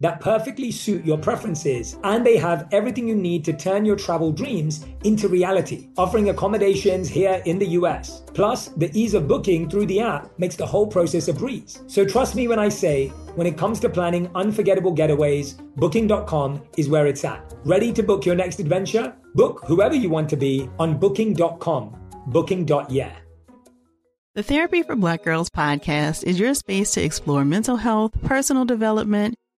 that perfectly suit your preferences, and they have everything you need to turn your travel dreams into reality, offering accommodations here in the US. Plus, the ease of booking through the app makes the whole process a breeze. So trust me when I say, when it comes to planning unforgettable getaways, booking.com is where it's at. Ready to book your next adventure? Book whoever you want to be on booking.com. Booking.yeah. The Therapy for Black Girls podcast is your space to explore mental health, personal development,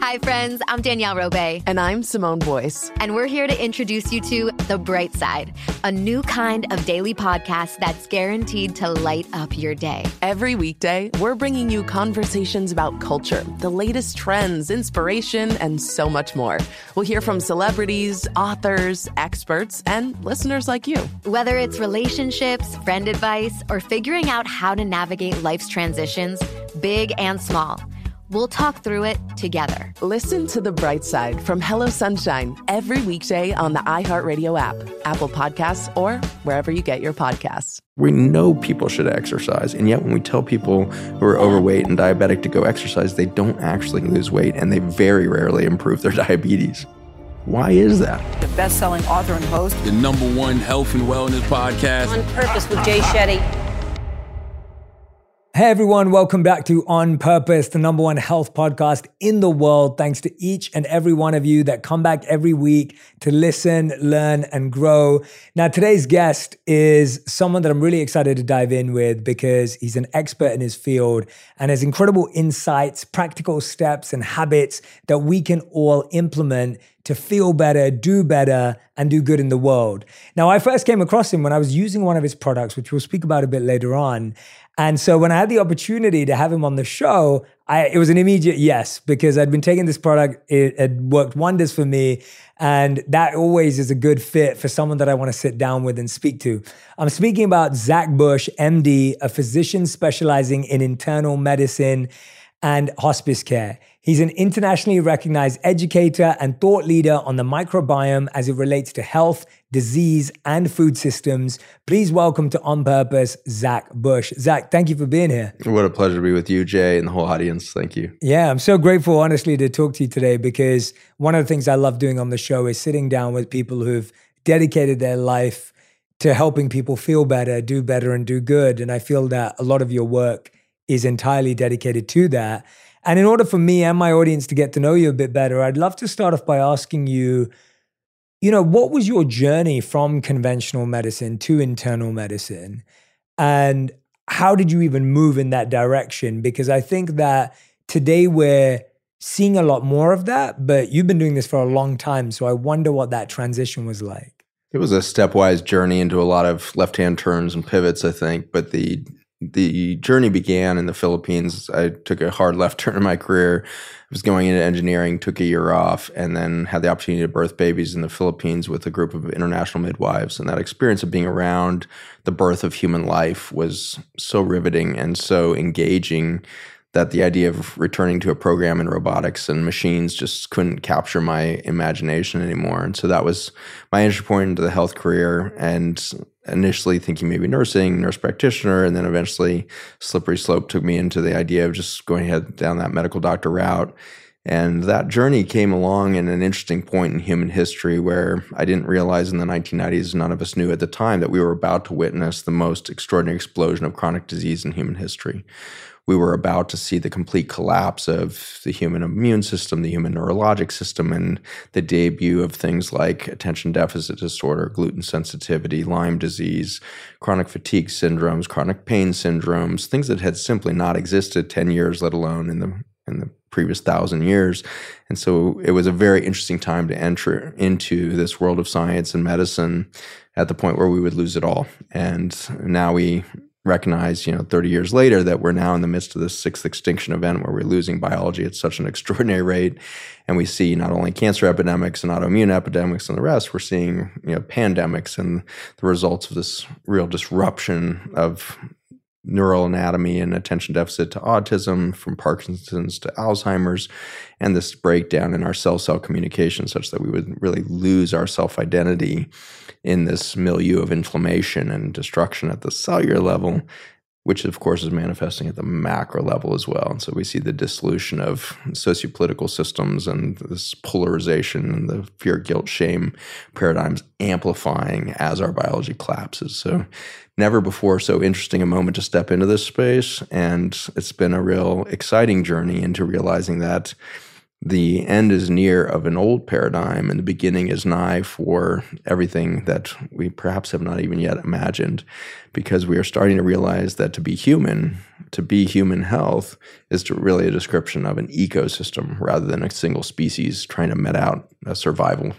Hi, friends. I'm Danielle Robay. And I'm Simone Boyce. And we're here to introduce you to The Bright Side, a new kind of daily podcast that's guaranteed to light up your day. Every weekday, we're bringing you conversations about culture, the latest trends, inspiration, and so much more. We'll hear from celebrities, authors, experts, and listeners like you. Whether it's relationships, friend advice, or figuring out how to navigate life's transitions, big and small. We'll talk through it together. Listen to The Bright Side from Hello Sunshine every weekday on the iHeartRadio app, Apple Podcasts, or wherever you get your podcasts. We know people should exercise, and yet when we tell people who are overweight and diabetic to go exercise, they don't actually lose weight and they very rarely improve their diabetes. Why is that? The best selling author and host, the number one health and wellness podcast, On Purpose with Jay Shetty. Hey everyone, welcome back to On Purpose, the number one health podcast in the world. Thanks to each and every one of you that come back every week to listen, learn, and grow. Now, today's guest is someone that I'm really excited to dive in with because he's an expert in his field and has incredible insights, practical steps, and habits that we can all implement to feel better, do better, and do good in the world. Now, I first came across him when I was using one of his products, which we'll speak about a bit later on. And so when I had the opportunity to have him on the show, I, it was an immediate yes because I'd been taking this product, it had worked wonders for me. And that always is a good fit for someone that I want to sit down with and speak to. I'm speaking about Zach Bush, MD, a physician specializing in internal medicine and hospice care. He's an internationally recognized educator and thought leader on the microbiome as it relates to health, disease, and food systems. Please welcome to On Purpose, Zach Bush. Zach, thank you for being here. What a pleasure to be with you, Jay, and the whole audience. Thank you. Yeah, I'm so grateful, honestly, to talk to you today because one of the things I love doing on the show is sitting down with people who've dedicated their life to helping people feel better, do better, and do good. And I feel that a lot of your work is entirely dedicated to that. And in order for me and my audience to get to know you a bit better, I'd love to start off by asking you, you know, what was your journey from conventional medicine to internal medicine? And how did you even move in that direction? Because I think that today we're seeing a lot more of that, but you've been doing this for a long time. So I wonder what that transition was like. It was a stepwise journey into a lot of left hand turns and pivots, I think. But the the journey began in the Philippines. I took a hard left turn in my career. I was going into engineering, took a year off, and then had the opportunity to birth babies in the Philippines with a group of international midwives. And that experience of being around the birth of human life was so riveting and so engaging that the idea of returning to a program in robotics and machines just couldn't capture my imagination anymore. And so that was my entry point into the health career. And initially thinking maybe nursing, nurse practitioner, and then eventually slippery slope took me into the idea of just going ahead down that medical doctor route. And that journey came along in an interesting point in human history where I didn't realize in the 1990s, none of us knew at the time, that we were about to witness the most extraordinary explosion of chronic disease in human history. We were about to see the complete collapse of the human immune system, the human neurologic system, and the debut of things like attention deficit disorder, gluten sensitivity, Lyme disease, chronic fatigue syndromes, chronic pain syndromes, things that had simply not existed 10 years, let alone in the in the previous thousand years. And so it was a very interesting time to enter into this world of science and medicine at the point where we would lose it all. And now we recognize, you know, 30 years later that we're now in the midst of this sixth extinction event where we're losing biology at such an extraordinary rate. And we see not only cancer epidemics and autoimmune epidemics and the rest, we're seeing, you know, pandemics and the results of this real disruption of neural anatomy and attention deficit to autism, from Parkinson's to Alzheimer's, and this breakdown in our cell cell communication, such that we would really lose our self identity in this milieu of inflammation and destruction at the cellular level. Which, of course, is manifesting at the macro level as well. And so we see the dissolution of sociopolitical systems and this polarization and the fear, guilt, shame paradigms amplifying as our biology collapses. So never before so interesting a moment to step into this space. And it's been a real exciting journey into realizing that the end is near of an old paradigm and the beginning is nigh for everything that we perhaps have not even yet imagined because we are starting to realize that to be human to be human health is really a description of an ecosystem rather than a single species trying to met out a survival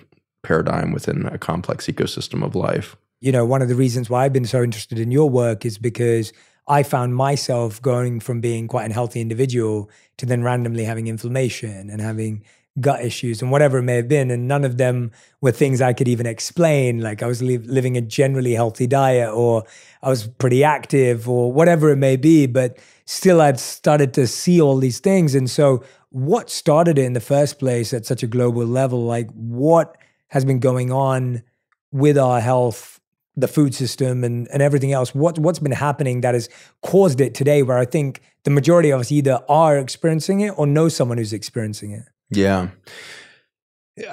paradigm within a complex ecosystem of life. You know, one of the reasons why I've been so interested in your work is because I found myself going from being quite an healthy individual to then randomly having inflammation and having gut issues and whatever it may have been. And none of them were things I could even explain. Like I was li- living a generally healthy diet or I was pretty active or whatever it may be. But still, I'd started to see all these things. And so, what started it in the first place at such a global level? Like, what has been going on with our health the food system and, and everything else what, what's been happening that has caused it today where i think the majority of us either are experiencing it or know someone who's experiencing it? Yeah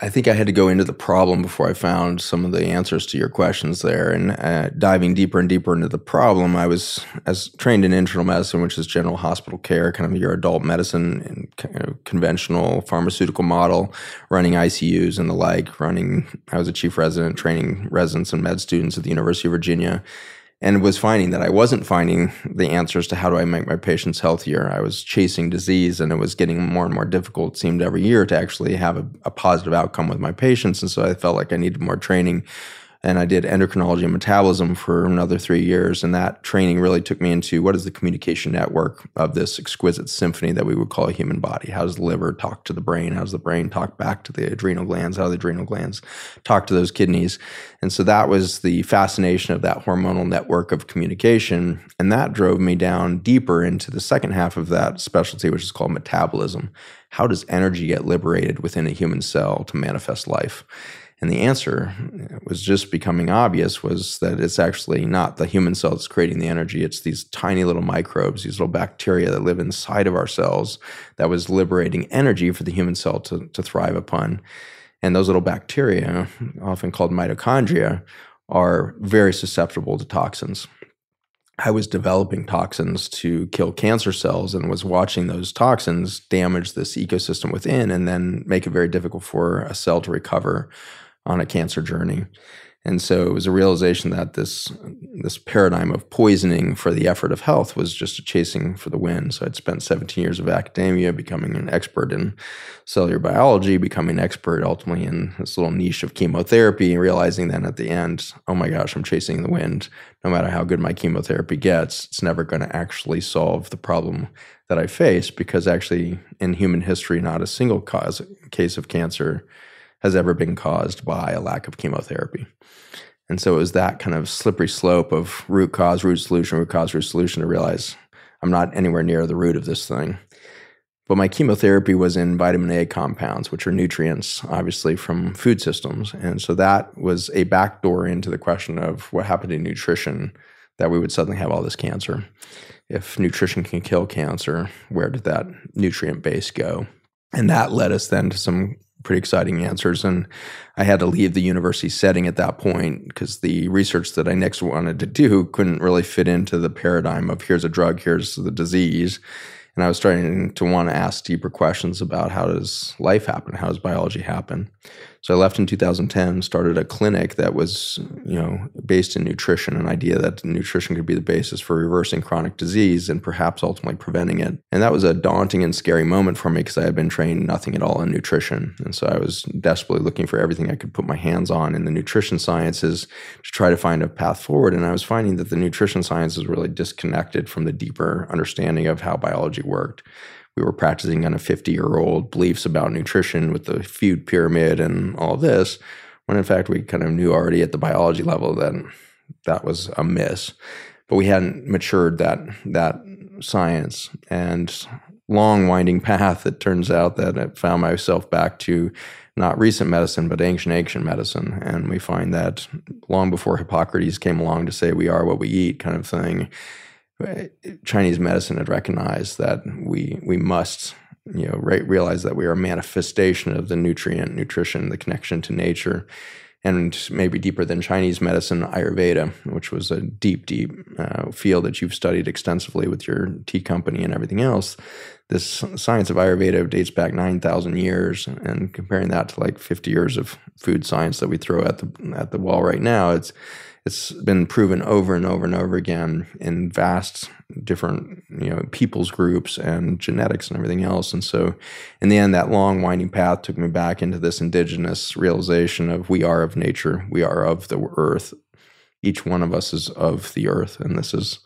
I think I had to go into the problem before I found some of the answers to your questions there. And uh, diving deeper and deeper into the problem, I was as trained in internal medicine, which is general hospital care, kind of your adult medicine and kind of conventional pharmaceutical model, running ICUs and the like. Running, I was a chief resident, training residents and med students at the University of Virginia and was finding that I wasn't finding the answers to how do I make my patients healthier. I was chasing disease and it was getting more and more difficult, it seemed every year to actually have a, a positive outcome with my patients. And so I felt like I needed more training and I did endocrinology and metabolism for another three years. And that training really took me into what is the communication network of this exquisite symphony that we would call a human body? How does the liver talk to the brain? How does the brain talk back to the adrenal glands? How do the adrenal glands talk to those kidneys? And so that was the fascination of that hormonal network of communication. And that drove me down deeper into the second half of that specialty, which is called metabolism. How does energy get liberated within a human cell to manifest life? And the answer was just becoming obvious was that it's actually not the human cell that's creating the energy. It's these tiny little microbes, these little bacteria that live inside of our cells that was liberating energy for the human cell to, to thrive upon. And those little bacteria, often called mitochondria, are very susceptible to toxins. I was developing toxins to kill cancer cells and was watching those toxins damage this ecosystem within and then make it very difficult for a cell to recover on a cancer journey. And so it was a realization that this this paradigm of poisoning for the effort of health was just a chasing for the wind. So I'd spent 17 years of academia, becoming an expert in cellular biology, becoming an expert ultimately in this little niche of chemotherapy, and realizing then at the end, oh my gosh, I'm chasing the wind. No matter how good my chemotherapy gets, it's never going to actually solve the problem that I face because actually in human history, not a single cause case of cancer has ever been caused by a lack of chemotherapy. And so it was that kind of slippery slope of root cause, root solution, root cause, root solution to realize I'm not anywhere near the root of this thing. But my chemotherapy was in vitamin A compounds, which are nutrients, obviously, from food systems. And so that was a backdoor into the question of what happened to nutrition that we would suddenly have all this cancer. If nutrition can kill cancer, where did that nutrient base go? And that led us then to some pretty exciting answers. And I had to leave the university setting at that point because the research that I next wanted to do couldn't really fit into the paradigm of here's a drug, here's the disease. And I was starting to want to ask deeper questions about how does life happen? How does biology happen? So I left in 2010, started a clinic that was, you know, based in nutrition, an idea that nutrition could be the basis for reversing chronic disease and perhaps ultimately preventing it. And that was a daunting and scary moment for me because I had been trained nothing at all in nutrition. And so I was desperately looking for everything I could put my hands on in the nutrition sciences to try to find a path forward. And I was finding that the nutrition science is really disconnected from the deeper understanding of how biology worked we were practicing kind of 50 year old beliefs about nutrition with the food pyramid and all this, when in fact we kind of knew already at the biology level that that was a miss. But we hadn't matured that that science and long winding path. It turns out that I found myself back to not recent medicine, but ancient ancient medicine, and we find that long before Hippocrates came along to say we are what we eat, kind of thing eh, Chinese medicine had recognized that we we must you know re- realize that we are a manifestation of the nutrient nutrition the connection to nature and maybe deeper than Chinese medicine, Ayurveda, which was a deep, deep uh, field that you've studied extensively with your tea company and everything else. This science of Ayurveda dates back 9,000 years, and comparing that to like 50 years of food science that we throw at the at the wall right now, it's it's been proven over and over and over again in vast different you know people's groups and genetics and everything else. And so in the end that long winding path took me back into this indigenous realization of we are of nature we are of the earth. Each one of us is of the earth. And this is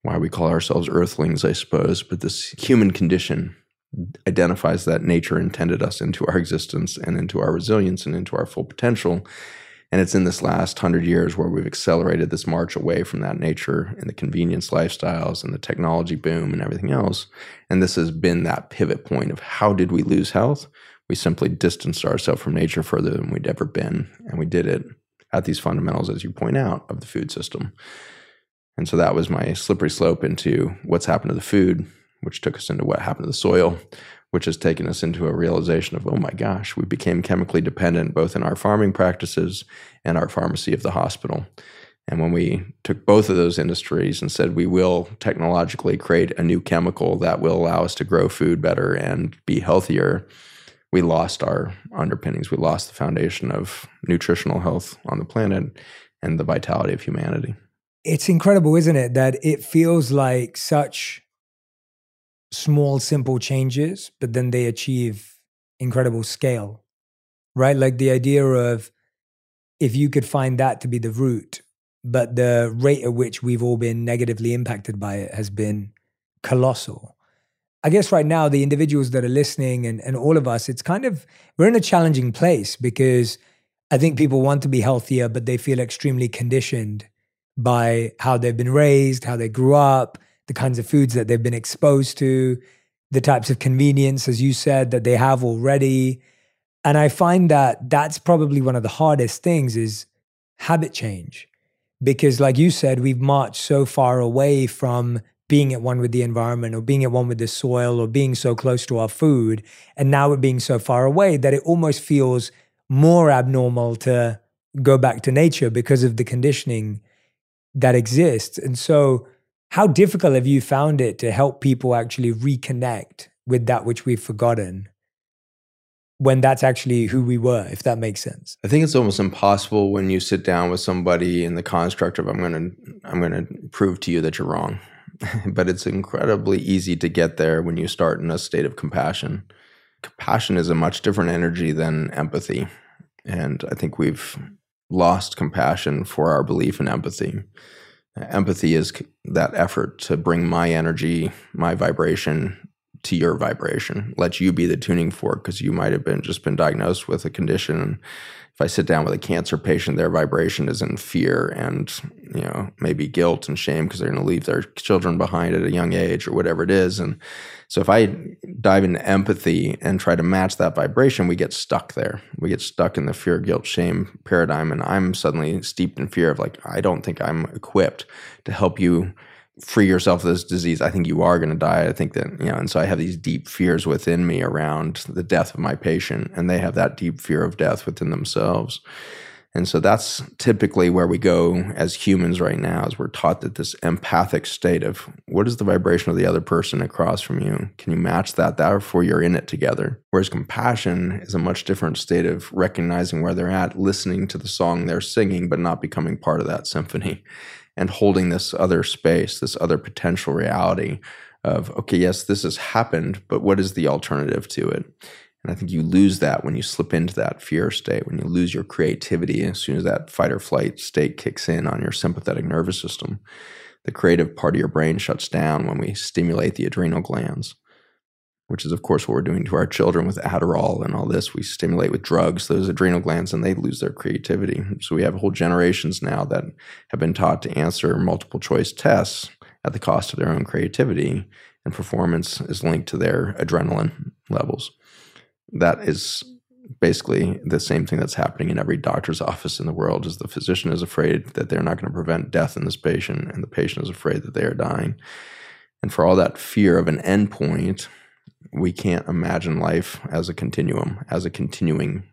why we call ourselves earthlings i suppose. But this human condition identifies that nature intended us into our existence and into our resilience and into our full potential and it's in this last hundred years where we've accelerated this march away from that nature and the convenience lifestyles and the technology boom and everything else. And this has been that pivot point of how did we lose health? We simply distanced ourselves from nature further than we'd ever been. And we did it at these fundamentals, as you point out, of the food system. And so that was my slippery slope into what's happened to the food, which took us into what happened to the soil, which has taken us into a realization of, oh my gosh, we became chemically dependent both in our farming practices and our pharmacy of the hospital. And when we took both of those industries and said we will technologically create a new chemical that will allow us to grow food better and be healthier, we lost our underpinnings. We lost the foundation of nutritional health on the planet and the vitality of humanity. It's incredible, isn't it? That it feels like such small, simple changes, but then they achieve incredible scale, right? Like the idea of if you could find that to be the root, but the rate at which we've all been negatively impacted by it has been colossal. I guess right now, the individuals that are listening and, and all of us, it's kind of, we're in a challenging place because I think people want to be healthier, but they feel extremely conditioned by how they've been raised, how they grew up, the kinds of foods that they've been exposed to, the types of convenience, as you said, that they have already. And I find that that's probably one of the hardest things is habit change. Because, like you said, we've marched so far away from being at one with the environment or being at one with the soil or being so close to our food. And now we're being so far away that it almost feels more abnormal to go back to nature because of the conditioning that exists. And so, how difficult have you found it to help people actually reconnect with that which we've forgotten when that's actually who we were, if that makes sense? I think it's almost impossible when you sit down with somebody in the construct of I'm gonna I'm gonna prove to you that you're wrong. but it's incredibly easy to get there when you start in a state of compassion. Compassion is a much different energy than empathy. And I think we've lost compassion for our belief in empathy. Empathy is that effort to bring my energy, my vibration to your vibration. Let you be the tuning fork because you might have been just been diagnosed with a condition if I sit down with a cancer patient, their vibration is in fear and you know maybe guilt and shame because they're going to leave their children behind at a young age or whatever it is. And so if I dive into empathy and try to match that vibration, we get stuck there. We get stuck in the fear, guilt, shame paradigm, and I'm suddenly steeped in fear of like I don't think I'm equipped to help you free yourself of this disease, I think you are going to die. I think that, you know, and so I have these deep fears within me around the death of my patient, and they have that deep fear of death within themselves. And so that's typically where we go as humans right now, as we're taught that this empathic state of what is the vibration of the other person across from you? Can you match that? Therefore, you're in it together. Whereas compassion is a much different state of recognizing where they're at, listening to the song they're singing, but not becoming part of that symphony and holding this other space, this other potential reality of, okay, yes, this has happened, but what is the alternative to it? And I think you lose that when you slip into that fear state, when you lose your creativity as soon as that fight or flight state kicks in on your sympathetic nervous system. The creative part of your brain shuts down when we stimulate the adrenal glands, which is, of course, what we're doing to our children with Adderall and all this. We stimulate with drugs those adrenal glands and they lose their creativity. So we have whole generations now that have been taught to answer multiple choice tests at the cost of their own creativity, and performance is linked to their adrenaline levels that is basically the same thing that's happening in every doctor's office in the world is the physician is afraid that they're not going to prevent death in this patient and the patient is afraid that they are dying and for all that fear of an endpoint we can't imagine life as a continuum as a continuing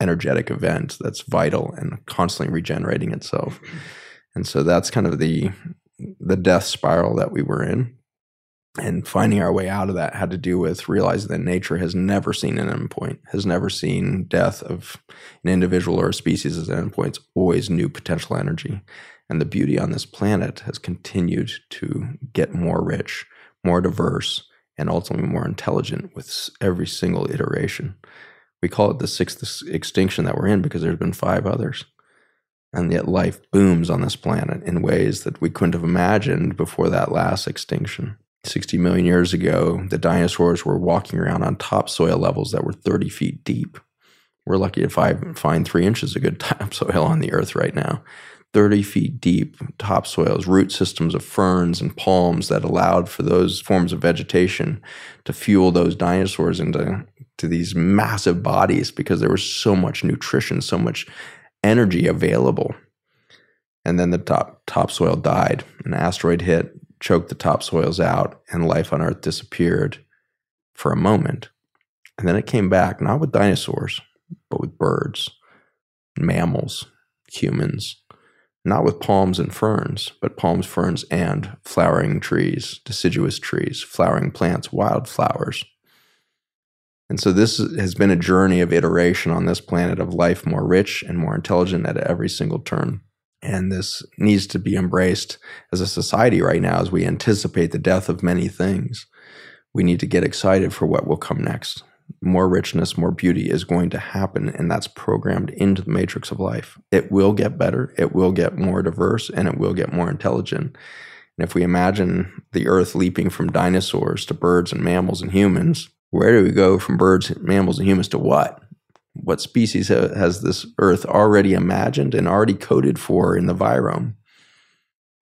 energetic event that's vital and constantly regenerating itself and so that's kind of the the death spiral that we were in and finding our way out of that had to do with realizing that nature has never seen an endpoint, has never seen death of an individual or a species as an endpoint. It's always new potential energy. And the beauty on this planet has continued to get more rich, more diverse, and ultimately more intelligent with every single iteration. We call it the sixth extinction that we're in because there's been five others. And yet life booms on this planet in ways that we couldn't have imagined before that last extinction. 60 million years ago, the dinosaurs were walking around on topsoil levels that were 30 feet deep. We're lucky to find, find three inches of good topsoil on the earth right now. 30 feet deep topsoils, root systems of ferns and palms that allowed for those forms of vegetation to fuel those dinosaurs into to these massive bodies because there was so much nutrition, so much energy available. And then the top topsoil died. An asteroid hit, choked the topsoils out, and life on Earth disappeared for a moment. And then it came back, not with dinosaurs, but with birds, mammals, humans, not with palms and ferns, but palms, ferns, and flowering trees, deciduous trees, flowering plants, wildflowers. And so this has been a journey of iteration on this planet of life more rich and more intelligent at every single turn. And this needs to be embraced as a society right now as we anticipate the death of many things. We need to get excited for what will come next. More richness, more beauty is going to happen, and that's programmed into the matrix of life. It will get better, it will get more diverse, and it will get more intelligent. And if we imagine the earth leaping from dinosaurs to birds and mammals and humans, where do we go from birds, mammals, and humans to what? what species ha- has this earth already imagined and already coded for in the virome.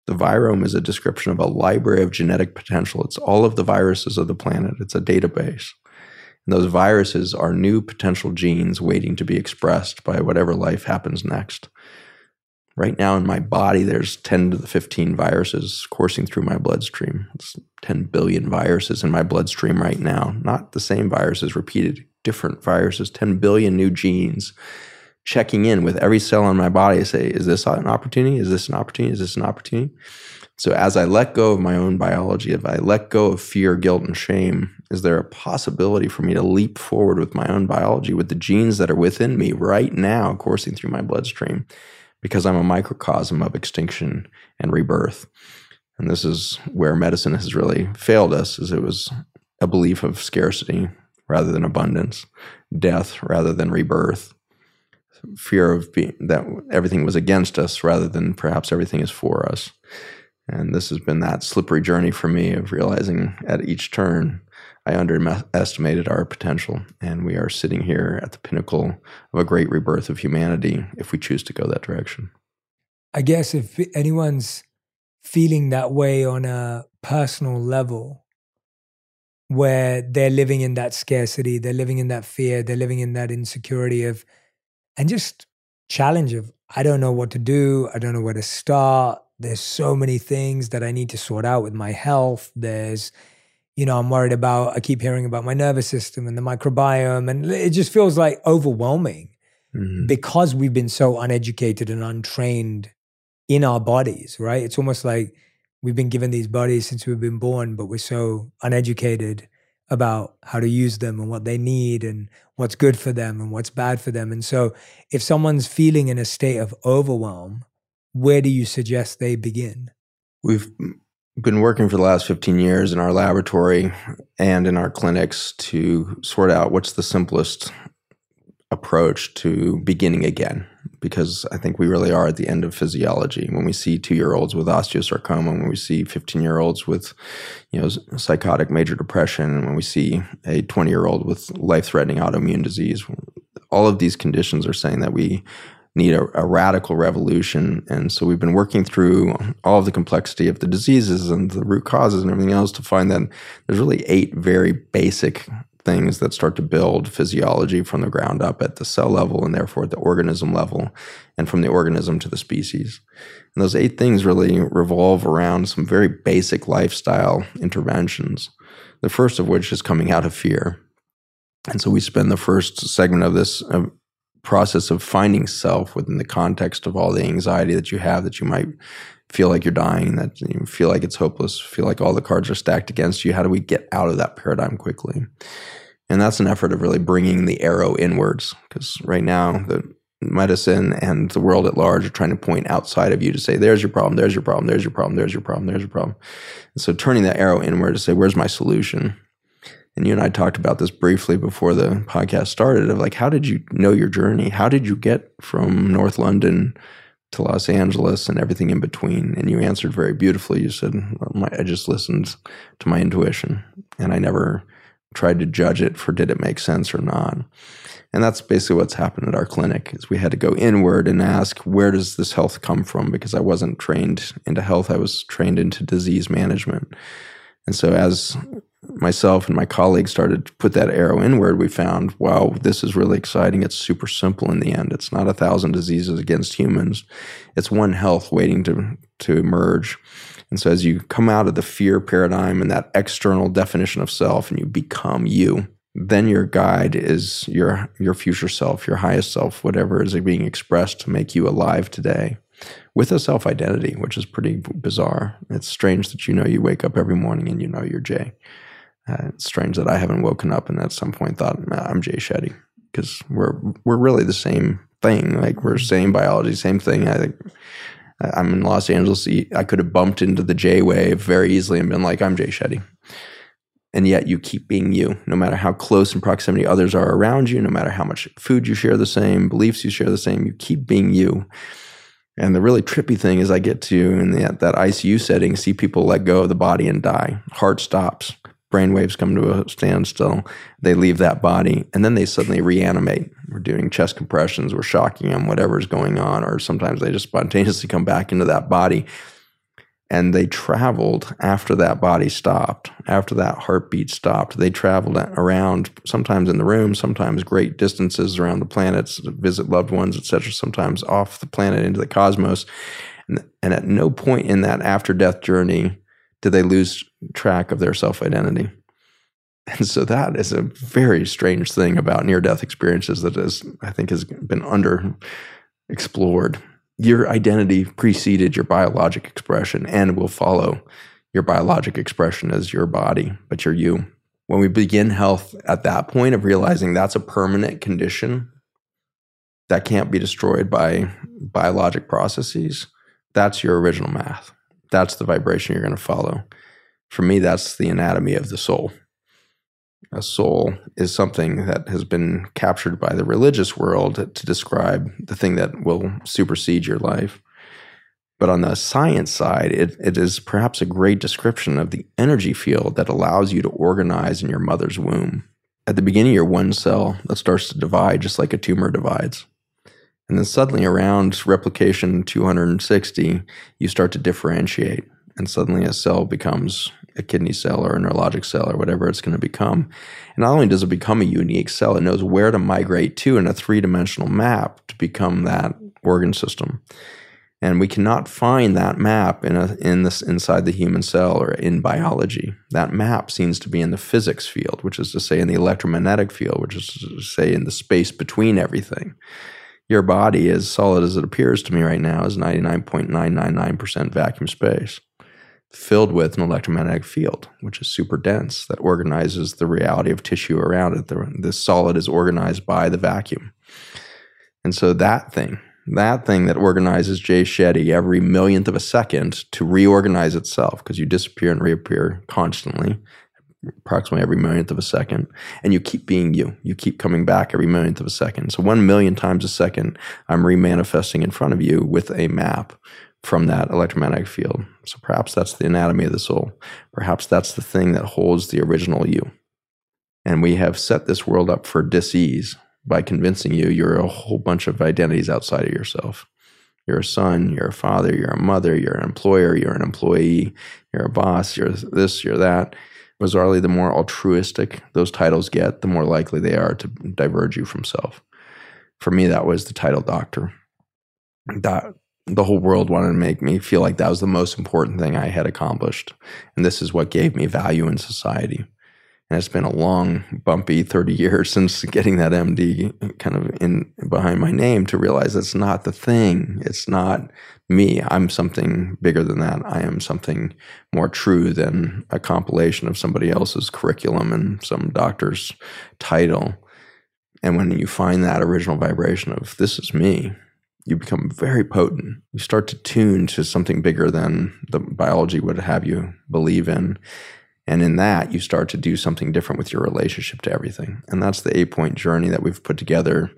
The virome is a description of a library of genetic potential. It's all of the viruses of the planet, it's a database. And those viruses are new potential genes waiting to be expressed by whatever life happens next. Right now in my body, there's 10 to the 15 viruses coursing through my bloodstream. It's 10 billion viruses in my bloodstream right now. Not the same viruses repeated different viruses, 10 billion new genes checking in with every cell in my body to say, is this an opportunity? Is this an opportunity? Is this an opportunity? So as I let go of my own biology, if I let go of fear, guilt, and shame, is there a possibility for me to leap forward with my own biology, with the genes that are within me right now coursing through my bloodstream? Because I'm a microcosm of extinction and rebirth. And this is where medicine has really failed us, is it was a belief of scarcity, rather than abundance, death rather than rebirth, fear of being that everything was against us rather than perhaps everything is for us. And this has been that slippery journey for me of realizing at each turn I underestimated our potential. And we are sitting here at the pinnacle of a great rebirth of humanity if we choose to go that direction. I guess if anyone's feeling that way on a personal level, where they're living in that scarcity, they're living in that fear, they're living in that insecurity of, and just challenge of, I don't know what to do, I don't know where to start. There's so many things that I need to sort out with my health. There's, you know, I'm worried about, I keep hearing about my nervous system and the microbiome, and it just feels like overwhelming Mhm. because we've been so uneducated and untrained in our bodies, right? It's almost like we've been given these bodies since we've been born, but we're so uneducated about how to use them and what they need and what's good for them and what's bad for them. And so, if someone's feeling in a state of overwhelm, where do you suggest they begin? We've been working for the last 15 years in our laboratory and in our clinics to sort out what's the simplest approach to beginning again because I think we really are at the end of physiology when we see 2-year-olds with osteosarcoma when we see 15-year-olds with you know psychotic major depression when we see a 20-year-old with life-threatening autoimmune disease all of these conditions are saying that we need a, a, radical revolution. And so we've been working through all of the complexity of the diseases and the root causes and everything else to find that there's really eight very basic things that start to build physiology from the ground up at the cell level and therefore at the organism level and from the organism to the species. And those eight things really revolve around some very basic lifestyle interventions. The first of which is coming out of fear. And so we spend the first segment of this process of finding self within the context of all the anxiety that you have that you might feel like you're dying that you feel like it's hopeless feel like all the cards are stacked against you how do we get out of that paradigm quickly? And that's an effort of really bringing the arrow inwards because right now the medicine and the world at large are trying to point outside of you to say there's your problem there's your problem there's your problem there's your problem there's your problem. And so turning that arrow inward to say where's my solution and you and I talked about this briefly before the podcast started of like, how did you know your journey? How did you get from North London to Los Angeles and everything in between? And you answered very beautifully. You said, well, I just listened to my intuition and I never tried to judge it for did it make sense or not. And that's basically what's happened at our clinic is we had to go inward and ask, where does this health come from? Because I wasn't trained into health. I was trained into disease management. And so as myself and my colleagues started to put that arrow inward, we found, wow, this is really exciting. It's super simple in the end. It's not a thousand diseases against humans. It's one health waiting to, to emerge. And so as you come out of the fear paradigm and that external definition of self and you become you, then your guide is your your future self, your highest self, whatever is being expressed to make you alive today with a self identity, which is pretty bizarre. It's strange that you know you wake up every morning and you know you're Jay. Uh, it's strange that I haven't woken up and at some point thought I'm Jay Shetty because we're we're really the same thing. Like we're same biology, same thing. I think I'm in Los Angeles. I could have bumped into the J wave very easily and been like, I'm Jay Shetty. And yet you keep being you, no matter how close in proximity others are around you, no matter how much food you share the same, beliefs you share the same, you keep being you. And the really trippy thing is I get to in the, that ICU setting, see people let go of the body and die. Heart stops, brain waves come to a standstill. They leave that body and then they suddenly reanimate. We're doing chest compressions, we're shocking them, whatever's going on, or sometimes they just spontaneously come back into that body. And they traveled after that body stopped, after that heartbeat stopped. They traveled around, sometimes in the room, sometimes great distances around the planets visit loved ones, etc. Sometimes off the planet into the cosmos. And at no point in that after death journey did they lose track of their self identity. And so that is a very strange thing about near death experiences that is, I think, has been under explored. Your identity preceded your biologic expression and will follow your biologic expression as your body, but you're you. When we begin health at that point of realizing that's a permanent condition that can't be destroyed by biologic processes, that's your original math. That's the vibration you're going to follow. For me, that's the anatomy of the soul a soul is something that has been captured by the religious world to describe the thing that will supersede your life. But on the science side, it, it is perhaps a great description of the energy field that allows you to organize in your mother's womb. At the beginning, you're one cell that starts to divide just like a tumor divides. And then suddenly, around replication 260, you start to differentiate. And suddenly, a cell becomes a kidney cell or a neurologic cell or whatever it's going to become. And not only does it become a unique cell, it knows where to migrate to in a three dimensional map to become that organ system. And we cannot find that map in a, in this inside the human cell or in biology. That map seems to be in the physics field, which is to say in the electromagnetic field, which is to say in the space between everything. Your body, as solid as it appears to me right now, is 99.999% vacuum space filled with an electromagnetic field, which is super dense, that organizes the reality of tissue around it. The, the solid is organized by the vacuum. And so that thing, that thing that organizes Jay Shetty every millionth of a second to reorganize itself, because you disappear and reappear constantly, approximately every millionth of a second, and you keep being you. You keep coming back every millionth of a second. So one million times a second, I'm remanifesting in front of you with a map from that electromagnetic field. So perhaps that's the anatomy of the soul. Perhaps that's the thing that holds the original you. And we have set this world up for disease by convincing you you're a whole bunch of identities outside of yourself. You're a son, you're a father, you're a mother, you're an employer, you're an employee, you're a boss, you're this, you're that. Bizarrely, the more altruistic those titles get, the more likely they are to diverge you from self. For me, that was the title doctor. That the whole world wanted to make me feel like that was the most important thing I had accomplished. And this is what gave me value in society. And it's been a long, bumpy 30 years since getting that MD kind of in behind my name to realize it's not the thing. It's not me. I'm something bigger than that. I am something more true than a compilation of somebody else's curriculum and some doctor's title. And when you find that original vibration of this is me, you become very potent. You start to tune to something bigger than the biology would have you believe in. And in that, you start to do something different with your relationship to everything. And that's the eight point journey that we've put together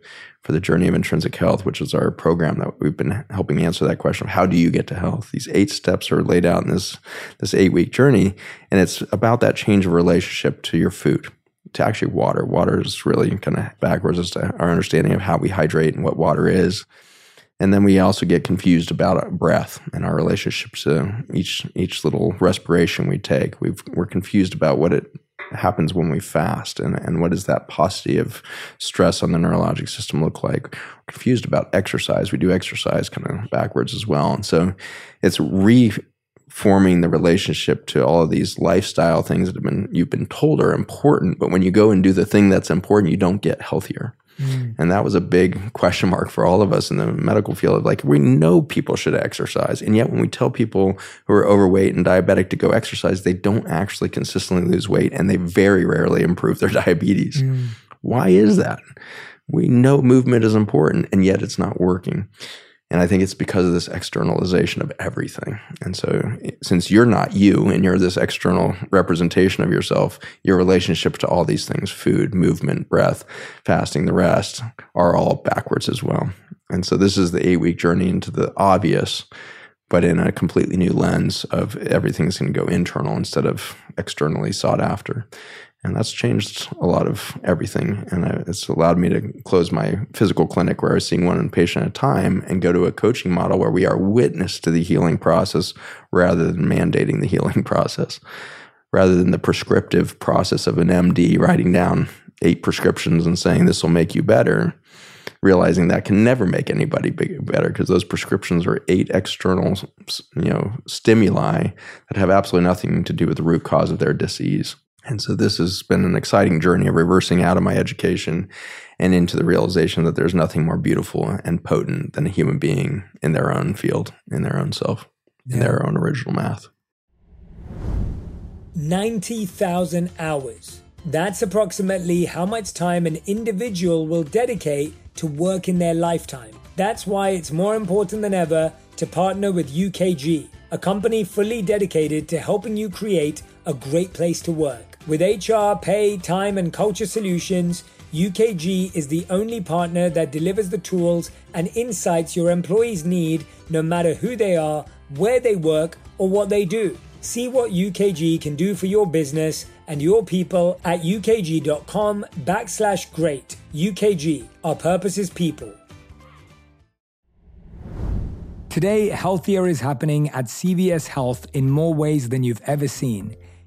for the journey of intrinsic health, which is our program that we've been helping answer that question of how do you get to health? These eight steps are laid out in this, this eight week journey. And it's about that change of relationship to your food to actually water. Water is really kind of backwards as to our understanding of how we hydrate and what water is. And then we also get confused about breath and our relationship to each each little respiration we take. we are confused about what it happens when we fast and, and what does that paucity of stress on the neurologic system look like. We're confused about exercise. We do exercise kind of backwards as well. And so it's reforming the relationship to all of these lifestyle things that have been you've been told are important. But when you go and do the thing that's important, you don't get healthier. Mm. And that was a big question mark for all of us in the medical field. of Like, we know people should exercise. And yet, when we tell people who are overweight and diabetic to go exercise, they don't actually consistently lose weight and they very rarely improve their diabetes. Mm. Why is that? We know movement is important, and yet it's not working. And I think it's because of this externalization of everything. And so, since you're not you and you're this external representation of yourself, your relationship to all these things food, movement, breath, fasting, the rest are all backwards as well. And so, this is the eight week journey into the obvious, but in a completely new lens of everything's going to go internal instead of externally sought after and that's changed a lot of everything. And it's allowed me to close my physical clinic where I was seeing one patient at a time and go to a coaching model where we are witness to the healing process rather than mandating the healing process, rather than the prescriptive process of an MD writing down eight prescriptions and saying this will make you better. Realizing that can never make anybody better because those prescriptions are eight external, you know, stimuli that have absolutely nothing to do with the root cause of their disease. And so this has been an exciting journey of reversing out of my education and into the realization that there's nothing more beautiful and potent than a human being in their own field, in their own self, yeah. in their own original math. 90,000 hours. That's approximately how much time an individual will dedicate to work in their lifetime. That's why it's more important than ever to partner with UKG, a company fully dedicated to helping you create a great place to work. With HR, pay, time, and culture solutions, UKG is the only partner that delivers the tools and insights your employees need no matter who they are, where they work, or what they do. See what UKG can do for your business and your people at ukg.com backslash great. UKG, our purpose is people. Today, healthier is happening at CVS Health in more ways than you've ever seen.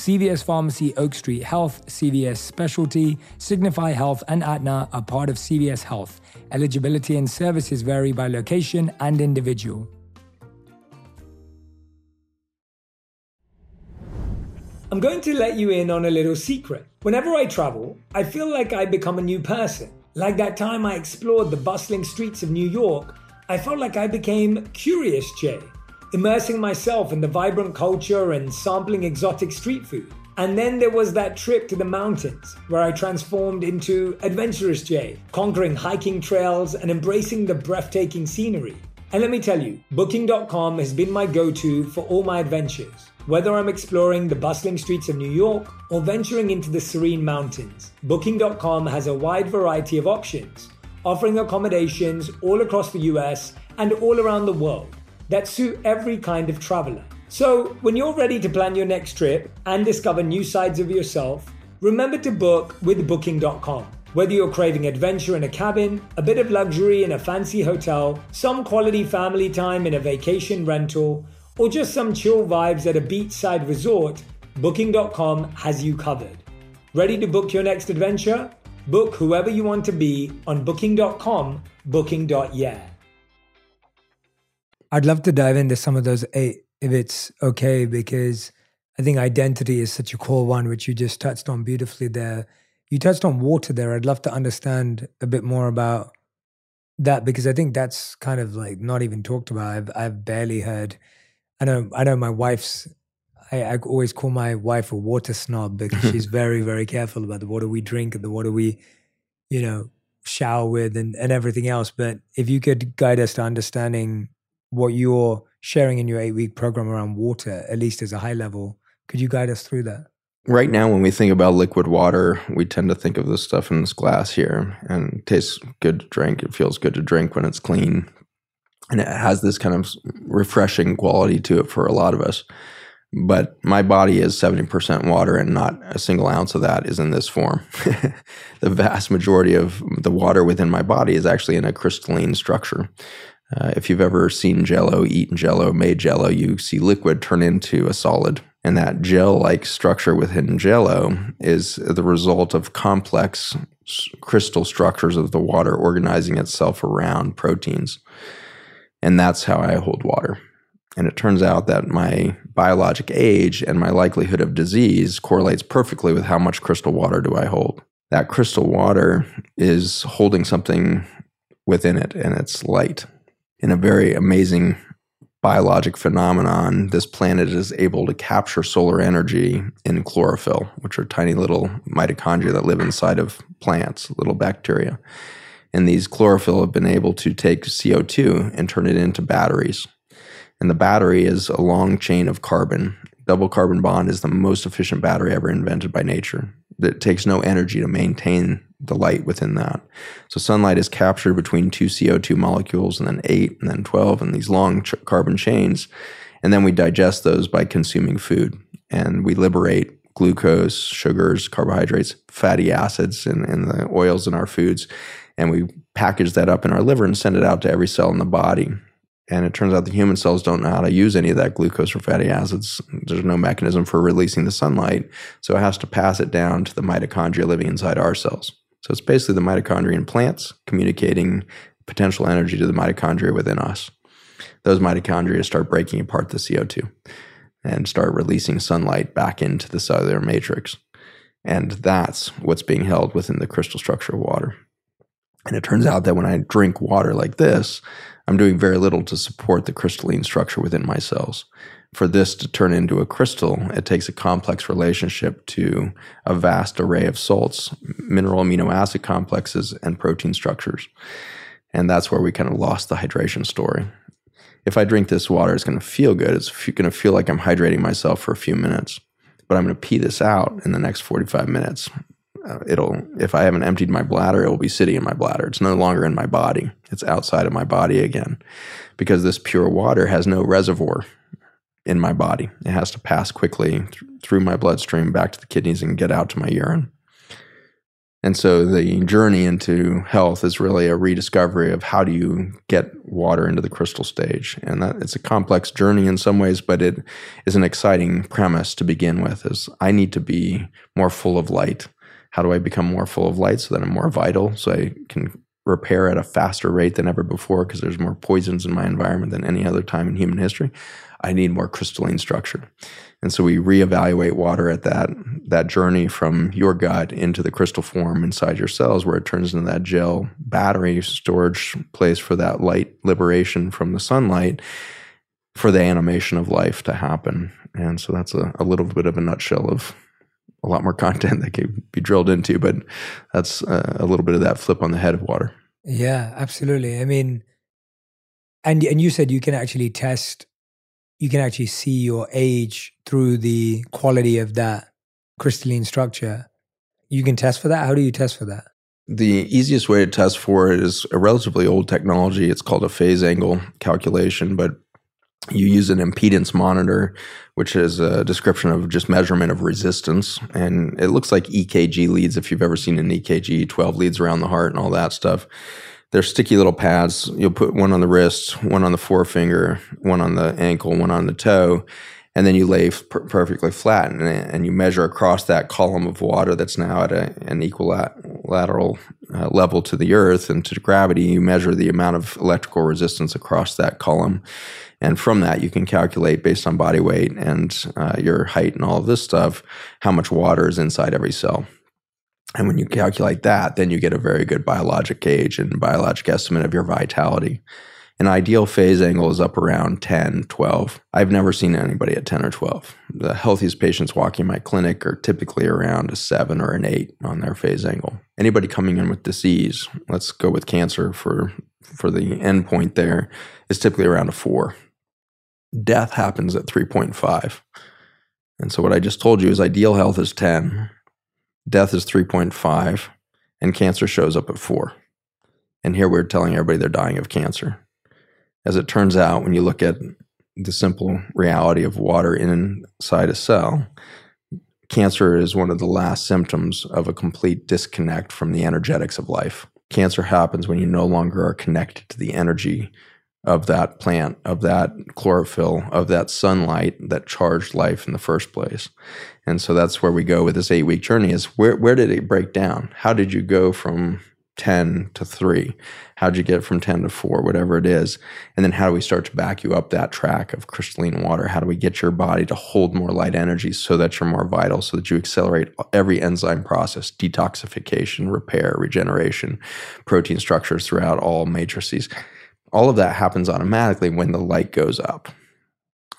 CVS Pharmacy, Oak Street Health, CVS Specialty, Signify Health, and Aetna are part of CVS Health. Eligibility and services vary by location and individual. I'm going to let you in on a little secret. Whenever I travel, I feel like I become a new person. Like that time I explored the bustling streets of New York, I felt like I became Curious Jay immersing myself in the vibrant culture and sampling exotic street food. And then there was that trip to the mountains where I transformed into Adventurous Jay, conquering hiking trails and embracing the breathtaking scenery. And let me tell you, Booking.com has been my go to for all my adventures. Whether I'm exploring the bustling streets of New York or venturing into the serene mountains, Booking.com has a wide variety of options, offering accommodations all across the US and all around the world that suit every kind of traveler. So, when you're ready to plan your next trip and discover new sides of yourself, remember to book with Booking.com. Whether you're craving adventure in a cabin, a bit of luxury in a fancy hotel, some quality family time in a vacation rental, or just some chill vibes at a beachside resort, Booking.com has you covered. Ready to book your next adventure? Book whoever you want to be on Booking.com, Booking.yeah. I'd love to dive into some of those eight if it's okay, because I think identity is such a core one, which you just touched on beautifully there. You touched on water there. I'd love to understand a bit more about that because I think that's kind of like not even talked about. I've I've barely heard. I know I know my wife's. I, I always call my wife a water snob because she's very very careful about the water we drink and the water we, you know, shower with and and everything else. But if you could guide us to understanding what you're sharing in your eight week program around water, at least as a high level. Could you guide us through that? Right now, when we think about liquid water, we tend to think of this stuff in this glass here and it tastes good to drink. It feels good to drink when it's clean. And it has this kind of refreshing quality to it for a lot of us. But my body is 70% water, and not a single ounce of that is in this form. the vast majority of the water within my body is actually in a crystalline structure. Uh, if you've ever seen Jello, eaten Jello, made Jello, you see liquid turn into a solid. And that gel-like structure within Jello is the result of complex crystal structures of the water organizing itself around proteins. And that's how I hold water. And it turns out that my biologic age and my likelihood of disease correlates perfectly with how much crystal water do I hold. That crystal water is holding something within it, and it's light in a very amazing biologic phenomenon, this planet is able to capture solar energy in chlorophyll, which are tiny little mitochondria that live inside of plants, little bacteria. And these chlorophyll have been able to take CO2 and turn it into batteries. And the battery is a long chain of carbon. Double carbon bond is the most efficient battery ever invented by nature. It takes no energy to maintain the light within that. So sunlight is captured between two CO2 molecules and then eight and then 12 and these long ch- carbon chains. And then we digest those by consuming food and we liberate glucose, sugars, carbohydrates, fatty acids, and, and the oils in our foods. And we package that up in our liver and send it out to every cell in the body. And it turns out the human cells don't know how to use any of that glucose or fatty acids. There's no mechanism for releasing the sunlight. So it has to pass it down to the mitochondria living inside our cells. So it's basically the mitochondria in plants communicating potential energy to the mitochondria within us. Those mitochondria start breaking apart the CO2 and start releasing sunlight back into the cellular matrix. And that's what's being held within the crystal structure of water. And it turns out that when I drink water like this, I'm doing very little to support the crystalline structure within my cells for this to turn into a crystal, it takes a complex relationship to a vast array of salts, mineral amino acid complexes, and protein structures. And that's where we kind of lost the hydration story. If I drink this water, it's going to feel good. It's going to feel like I'm hydrating myself for a few minutes, but I'm going to pee this out in the next 45 minutes. uh, it'll if I haven't emptied my bladder, it will be sitting in my bladder. It's no longer in my body. It's outside of my body again, because this pure water has no reservoir in my body. It has to pass quickly th- through my bloodstream back to the kidneys and get out to my urine. And so the journey into health is really a rediscovery of how do you get water into the crystal stage. And that it's a complex journey in some ways, but it is an exciting premise to begin with is I need to be more full of light. How do I become more full of light so that I'm more vital so I can repair at a faster rate than ever before because there's more poisons in my environment than any other time in human history? I need more crystalline structure. And so we reevaluate water at that that journey from your gut into the crystal form inside your cells, where it turns into that gel battery storage place for that light liberation from the sunlight for the animation of life to happen. And so that's a, a little bit of a nutshell of a lot more content that could be drilled into, but that's a, a little bit of that flip on the head of water. Yeah, absolutely. I mean, and and you said you can actually test you can actually see your age through the quality of that crystalline structure. You can test for that. How do you test for that? The easiest way to test for it is a relatively old technology. It's called a phase angle calculation, but you use an impedance monitor, which is a description of just measurement of resistance. And it looks like EKG leads, if you've ever seen an EKG, 12 leads around the heart and all that stuff. They're sticky little pads. You'll put one on the wrist, one on the forefinger, one on the ankle, one on the toe, and then you lay per- perfectly flat and, and, you measure across that column of water that's now at a, an equilateral uh, level to the earth and to gravity. You measure the amount of electrical resistance across that column. And from that, you can calculate based on body weight and uh, your height and all of this stuff how much water is inside every cell. And when you calculate that, then you get a very good biologic age and biologic estimate of your vitality. An ideal phase angle is up around 10, 12. I've never seen anybody at 10 or 12. The healthiest patients walking my clinic are typically around a 7 or an 8 on their phase angle. Anybody coming in with disease, let's go with cancer for, for the endpoint there, is typically around a 4. Death happens at 3.5. And so what I just told you is ideal health is 10 death is 3.5, and cancer shows up at 4. And here we're telling everybody they're dying of cancer. As it turns out, when you look at the simple reality of water inside a cell, cancer is one of the last symptoms of a complete disconnect from the energetics of life. Cancer happens when you no longer are connected to the energy of that plant, of that chlorophyll, of that sunlight that charged life in the first place. And so that's where we go with this eight week journey is where, where did it break down? How did you go from 10 to 3? How did you get from 10 to 4, whatever it is? And then how do we start to back you up that track of crystalline water? How do we get your body to hold more light energy so that you're more vital, so that you accelerate every enzyme process, detoxification, repair, regeneration, protein structures throughout all matrices? All of that happens automatically when the light goes up.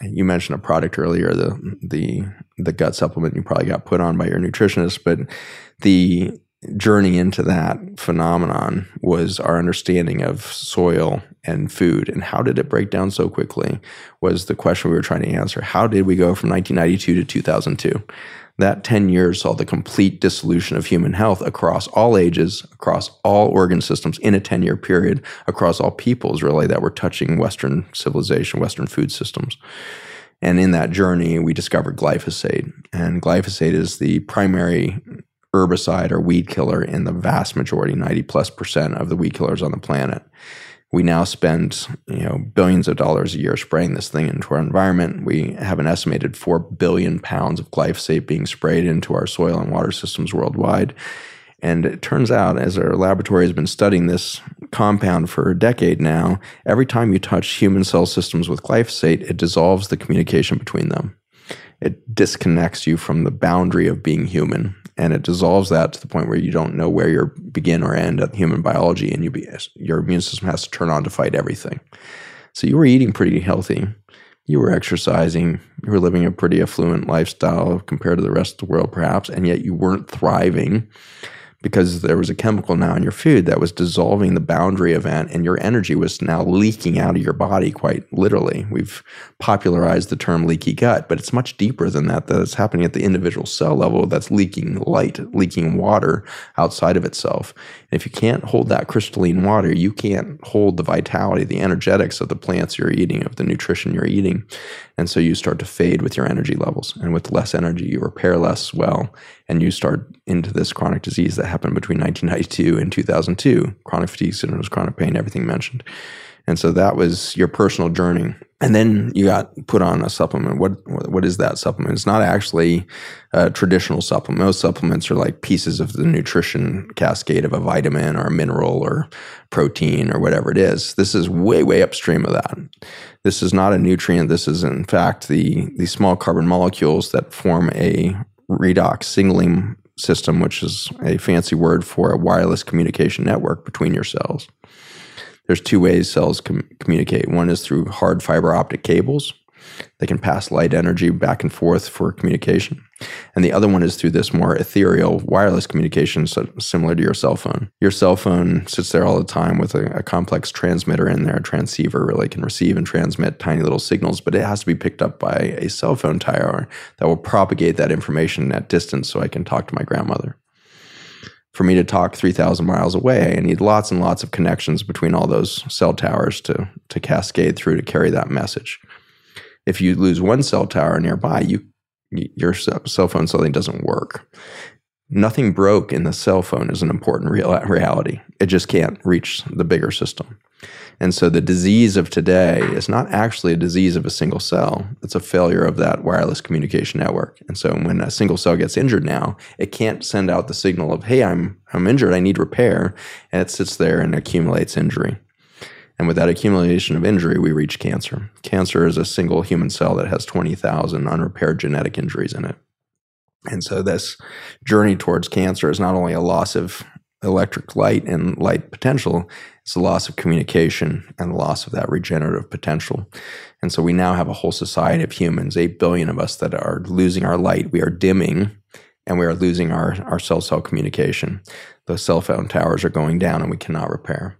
You mentioned a product earlier, the the the gut supplement you probably got put on by your nutritionist, but the journey into that phenomenon was our understanding of soil and food and how did it break down so quickly was the question we were trying to answer. How did we go from 1992 to 2002? That 10 years saw the complete dissolution of human health across all ages, across all organ systems in a 10 year period, across all peoples, really, that were touching Western civilization, Western food systems. And in that journey, we discovered glyphosate. And glyphosate is the primary herbicide or weed killer in the vast majority, 90 plus percent of the weed killers on the planet we now spend you know billions of dollars a year spraying this thing into our environment. We have an estimated four billion pounds of glyphosate being sprayed into our soil and water systems worldwide. And it turns out, as our laboratory has been studying this compound for a decade now, every time you touch human cell systems with glyphosate, it dissolves the communication between them. It disconnects you from the boundary of being human and it dissolves that to the point where you don't know where you begin or end at human biology, and you be, your immune system has to turn on to fight everything. So you were eating pretty healthy, you were exercising, you were living a pretty affluent lifestyle compared to the rest of the world, perhaps, and yet you weren't thriving because there was a chemical now in your food that was dissolving the boundary event and your energy was now leaking out of your body quite literally. We've popularized the term leaky gut, but it's much deeper than that. That's happening at the individual cell level that's leaking light, leaking water outside of itself. And if you can't hold that crystalline water, you can't hold the vitality, the energetics of the plants you're eating, of the nutrition you're eating. And so you start to fade with your energy levels. And with less energy, you repair less well. And you start into this chronic disease that happened between 1992 and 2002 chronic fatigue syndrome, chronic pain, everything mentioned. And so that was your personal journey. And then you got put on a supplement. What what is that supplement? It's not actually a traditional supplement. Most supplements are like pieces of the nutrition cascade of a vitamin or a mineral or protein or whatever it is. This is way way upstream of that. This is not a nutrient. This is in fact the the small carbon molecules that form a redox signaling system, which is a fancy word for a wireless communication network between your cells there's two ways cells com- communicate. One is through hard fiber optic cables. They can pass light energy back and forth for communication. And the other one is through this more ethereal wireless communication, so similar to your cell phone. Your cell phone sits there all the time with a, a, complex transmitter in there. A transceiver really can receive and transmit tiny little signals, but it has to be picked up by a cell phone tower that will propagate that information at distance so I can talk to my grandmother for me to talk 3,000 miles away. I need lots and lots of connections between all those cell towers to, to cascade through to carry that message. If you lose one cell tower nearby, you, your cell phone suddenly doesn't work. Nothing broke in the cell phone is an important real, reality. It just can't reach the bigger system. And so the disease of today is not actually a disease of a single cell. It's a failure of that wireless communication network. And so when a single cell gets injured now, it can't send out the signal of, hey, I'm, I'm injured, I need repair. And it sits there and accumulates injury. And with that accumulation of injury, we reach cancer. Cancer is a single human cell that has 20,000 unrepaired genetic injuries in it. And so this journey towards cancer is not only a loss of electric light and light potential, it's the loss of communication and the loss of that regenerative potential. And so we now have a whole society of humans, 8 billion of us, that are losing our light. We are dimming and we are losing our, our cell cell communication. The cell phone towers are going down and we cannot repair.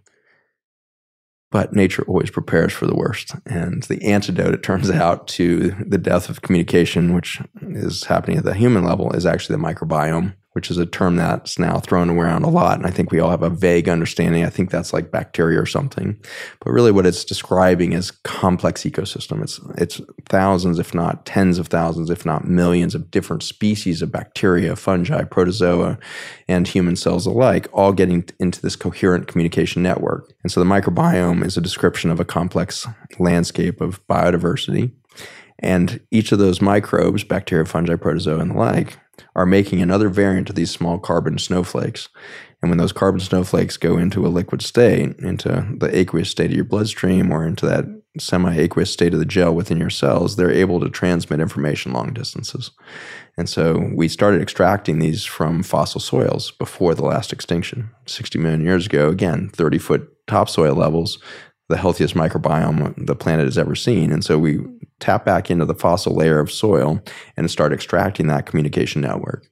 But nature always prepares for the worst. And the antidote, it turns out, to the death of communication, which is happening at the human level, is actually the microbiome which is a term that's now thrown around a lot. And I think we all have a vague understanding. I think that's like bacteria or something. But really what it's describing is complex ecosystem. It's it's thousands, if not tens of thousands, if not millions of different species of bacteria, fungi, protozoa, and human cells alike, all getting into this coherent communication network. And so the microbiome is a description of a complex landscape of biodiversity. And each of those microbes, bacteria, fungi, protozoa, and the like, are making another variant of these small carbon snowflakes. And when those carbon snowflakes go into a liquid state, into the aqueous state of your bloodstream or into that semi aqueous state of the gel within your cells, they're able to transmit information long distances. And so we started extracting these from fossil soils before the last extinction, 60 million years ago. Again, 30 foot topsoil levels, the healthiest microbiome the planet has ever seen. And so we tap back into the fossil layer of soil and start extracting that communication network.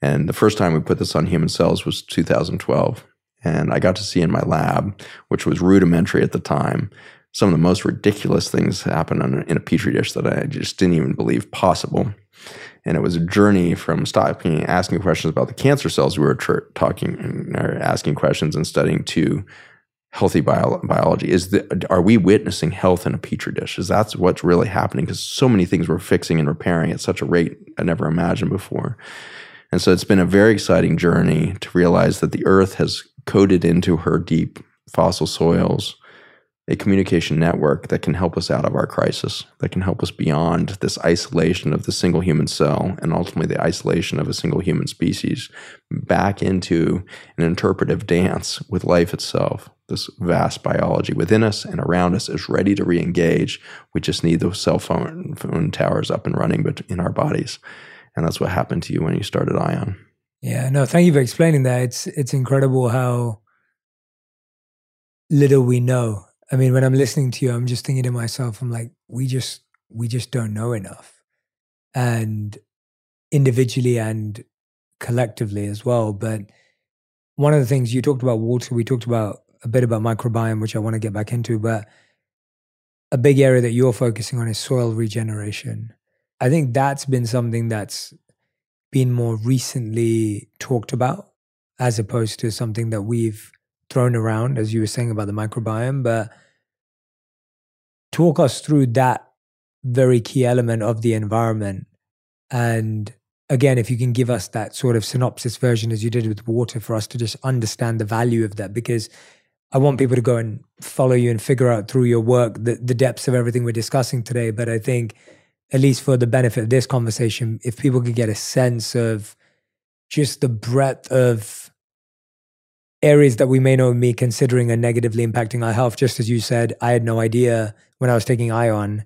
And the first time we put this on human cells was 2012. And I got to see in my lab, which was rudimentary at the time, some of the most ridiculous things happen in a petri dish that I just didn't even believe possible. And it was a journey from stopping asking questions about the cancer cells we were tr- talking or asking questions and studying to healthy bio- biology is the, are we witnessing health in a petri dish? Is that's what's really happening because so many things we're fixing and repairing at such a rate i never imagined before. And so it's been a very exciting journey to realize that the earth has coded into her deep fossil soils a communication network that can help us out of our crisis, that can help us beyond this isolation of the single human cell and ultimately the isolation of a single human species back into an interpretive dance with life itself. This vast biology within us and around us is ready to re engage. We just need those cell phone, phone towers up and running but in our bodies. And that's what happened to you when you started Ion. Yeah, no, thank you for explaining that. It's it's incredible how little we know I mean, when I'm listening to you, I'm just thinking to myself, I'm like, we just we just don't know enough. And individually and collectively as well. But one of the things you talked about water, we talked about a bit about microbiome, which I want to get back into, but a big area that you're focusing on is soil regeneration. I think that's been something that's been more recently talked about as opposed to something that we've thrown around, as you were saying about the microbiome. But talk us through that very key element of the environment. And again, if you can give us that sort of synopsis version as you did with water for us to just understand the value of that, because I want people to go and follow you and figure out through your work the, the depths of everything we're discussing today. But I think, at least for the benefit of this conversation, if people could get a sense of just the breadth of areas that we may not be considering are negatively impacting our health, just as you said, I had no idea when I was taking Ion,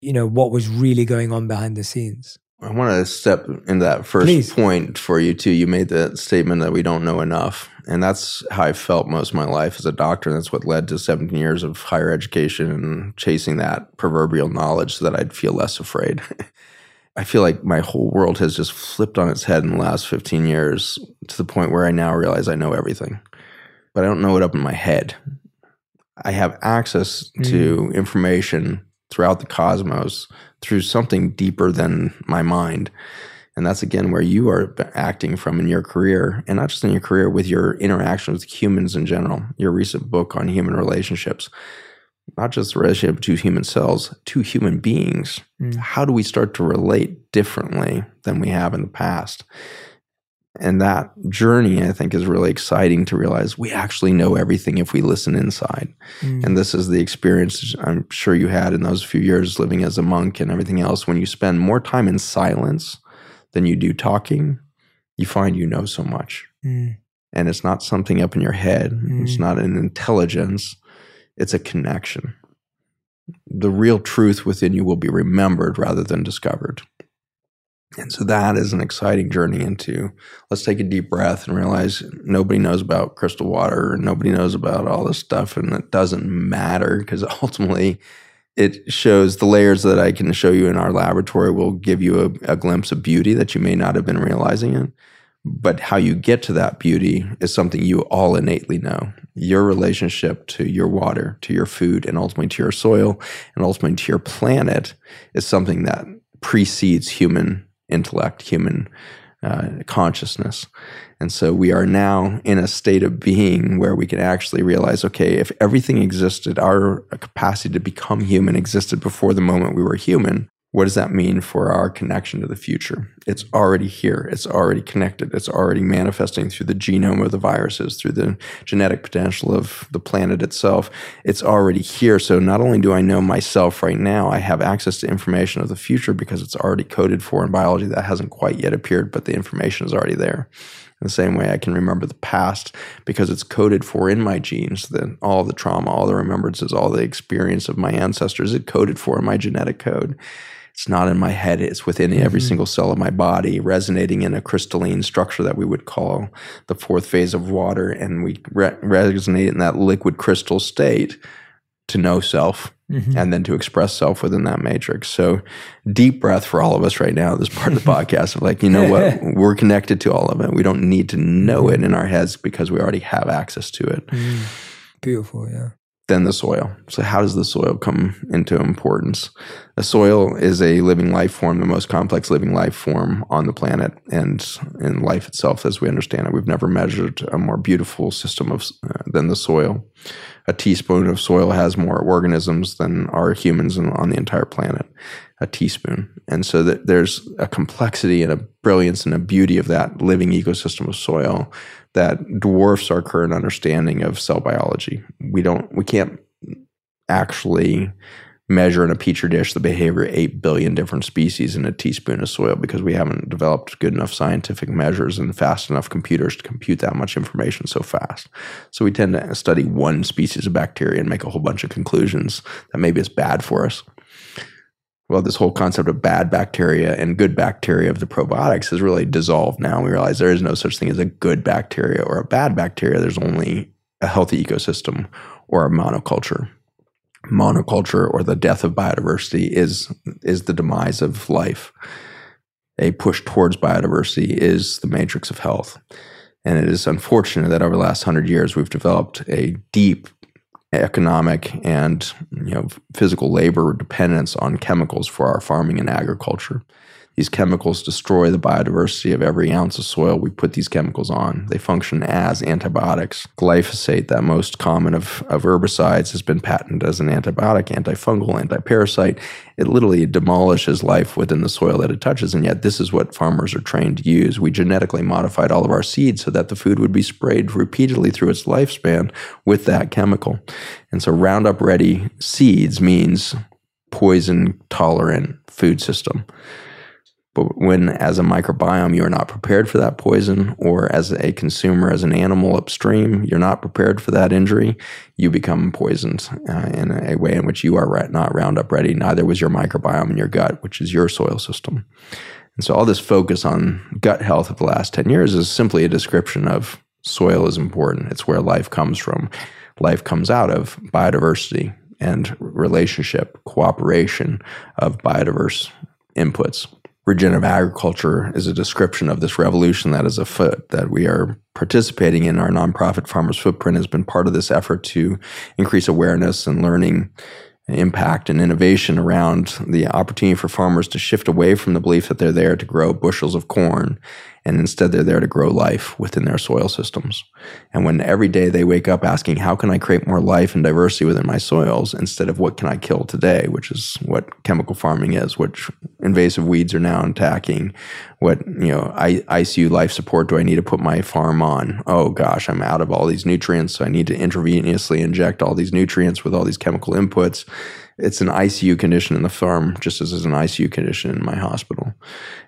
you know, what was really going on behind the scenes. I want to step in that first Please. point for you too. You made the statement that we don't know enough, and that's how I felt most of my life as a doctor. And that's what led to 17 years of higher education and chasing that proverbial knowledge so that I'd feel less afraid. I feel like my whole world has just flipped on its head in the last 15 years to the point where I now realize I know everything, but I don't know it up in my head. I have access to hmm. information throughout the cosmos through something deeper than my mind. And that's again where you are acting from in your career, and not just in your career, with your interaction with humans in general. Your recent book on human relationships, not just the relationship to human cells, to human beings. How do we start to relate differently than we have in the past? And that journey, I think, is really exciting to realize we actually know everything if we listen inside. And this is the experience I'm sure you had in those few years living as a monk and everything else. When you spend more time in silence than you do talking, you find you know so much. Mm. And it's not something up in your head, it's Mm. not an intelligence, it's a connection. The real truth within you will be remembered rather than discovered. And so that is an exciting journey into let's take a deep breath and realize nobody knows about crystal water and nobody knows about all this stuff and it doesn't matter because ultimately it shows the layers that I can show you in our laboratory will give you a, a glimpse of beauty that you may not have been realizing it. But how you get to that beauty is something you all innately know. Your relationship to your water, to your food, and ultimately to your soil, and ultimately to your planet is something that precedes human intellect, human uh, consciousness. And so we are now in a state of being where we can actually realize okay, if everything existed, our capacity to become human existed before the moment we were human, what does that mean for our connection to the future? It's already here. It's already connected. It's already manifesting through the genome of the viruses, through the genetic potential of the planet itself. It's already here. So not only do I know myself right now, I have access to information of the future because it's already coded for in biology that hasn't quite yet appeared, but the information is already there. In the same way, I can remember the past because it's coded for in my genes. That all the trauma, all the remembrances, all the experience of my ancestors, it coded for in my genetic code. It's not in my head. It's within every mm-hmm. single cell of my body, resonating in a crystalline structure that we would call the fourth phase of water. And we re- resonate in that liquid crystal state to know self mm-hmm. and then to express self within that matrix. So, deep breath for all of us right now, this part of the podcast of like, you know what? We're connected to all of it. We don't need to know mm-hmm. it in our heads because we already have access to it. Beautiful, yeah. Then the soil. So, how does the soil come into importance? The soil is a living life form, the most complex living life form on the planet and in life itself as we understand it. We've never measured a more beautiful system of uh, than the soil. A teaspoon of soil has more organisms than are humans on the entire planet. A teaspoon, and so that there's a complexity and a brilliance and a beauty of that living ecosystem of soil that dwarfs our current understanding of cell biology. We don't, we can't actually measure in a petri dish the behavior of 8 billion different species in a teaspoon of soil because we haven't developed good enough scientific measures and fast enough computers to compute that much information so fast. So we tend to study one species of bacteria and make a whole bunch of conclusions that maybe it's bad for us. Well, this whole concept of bad bacteria and good bacteria of the probiotics has really dissolved now. We realize there is no such thing as a good bacteria or a bad bacteria. There's only a healthy ecosystem or a monoculture monoculture or the death of biodiversity is is the demise of life. A push towards biodiversity is the matrix of health. And it is unfortunate that over the last hundred years, we've developed a deep economic and you know physical labor dependence on chemicals for our farming and agriculture. These chemicals destroy the biodiversity of every ounce of soil we put these chemicals on. They function as antibiotics. Glyphosate, that most common of, of herbicides, has been patented as an antibiotic, antifungal, antiparasite. It literally demolishes life within the soil that it touches, and yet this is what farmers are trained to use. We genetically modified all of our seeds so that the food would be sprayed repeatedly through its lifespan with that chemical. And so Roundup Ready seeds means poison tolerant food system. But when, as a microbiome, you are not prepared for that poison, or as a consumer, as an animal upstream, you're not prepared for that injury, you become poisoned uh, in a way in which you are not Roundup ready. Neither was your microbiome in your gut, which is your soil system. And so, all this focus on gut health of the last 10 years is simply a description of soil is important. It's where life comes from. Life comes out of biodiversity and relationship, cooperation of biodiverse inputs regenerative agriculture is a description of this revolution that is afoot that we are participating in. Our nonprofit Farmers Footprint has been part of this effort to increase awareness and learning impact and innovation around the opportunity for farmers to shift away from the belief that they're there to grow bushels of corn and instead they're there to grow life within their soil systems. And when every day they wake up asking, how can I create more life and diversity within my soils instead of what can I kill today, which is what chemical farming is, which invasive weeds are now attacking, what, you know, I, ICU life support do I need to put my farm on? Oh gosh, I'm out of all these nutrients. So I need to intravenously inject all these nutrients with all these chemical inputs it's an ICU condition in the farm, just as is an ICU condition in my hospital.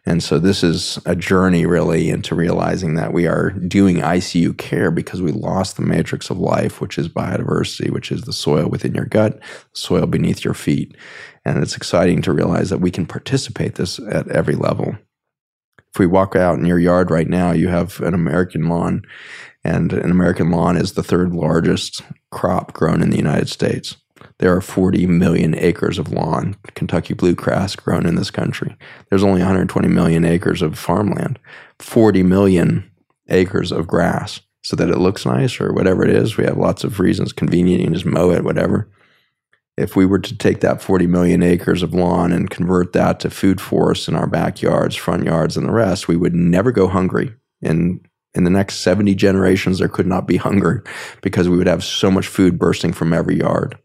And so this is a journey really into realizing that we are doing ICU care because we lost the matrix of life, which is biodiversity, which is the soil within your gut, soil beneath your feet. And it's exciting to realize that we can participate this at every level. If we walk out in your yard right now, you have an American lawn, and an American lawn is the third largest crop grown in the United States. There are 40 million acres of lawn, Kentucky bluegrass grown in this country. There's only 120 million acres of farmland, 40 million acres of grass so that it looks nice or whatever it is. We have lots of reasons, convenient, you can just mow it, whatever. If we were to take that 40 million acres of lawn and convert that to food forests in our backyards, front yards, and the rest, we would never go hungry. And in the next 70 generations, there could not be hunger because we would have so much food bursting from every yard.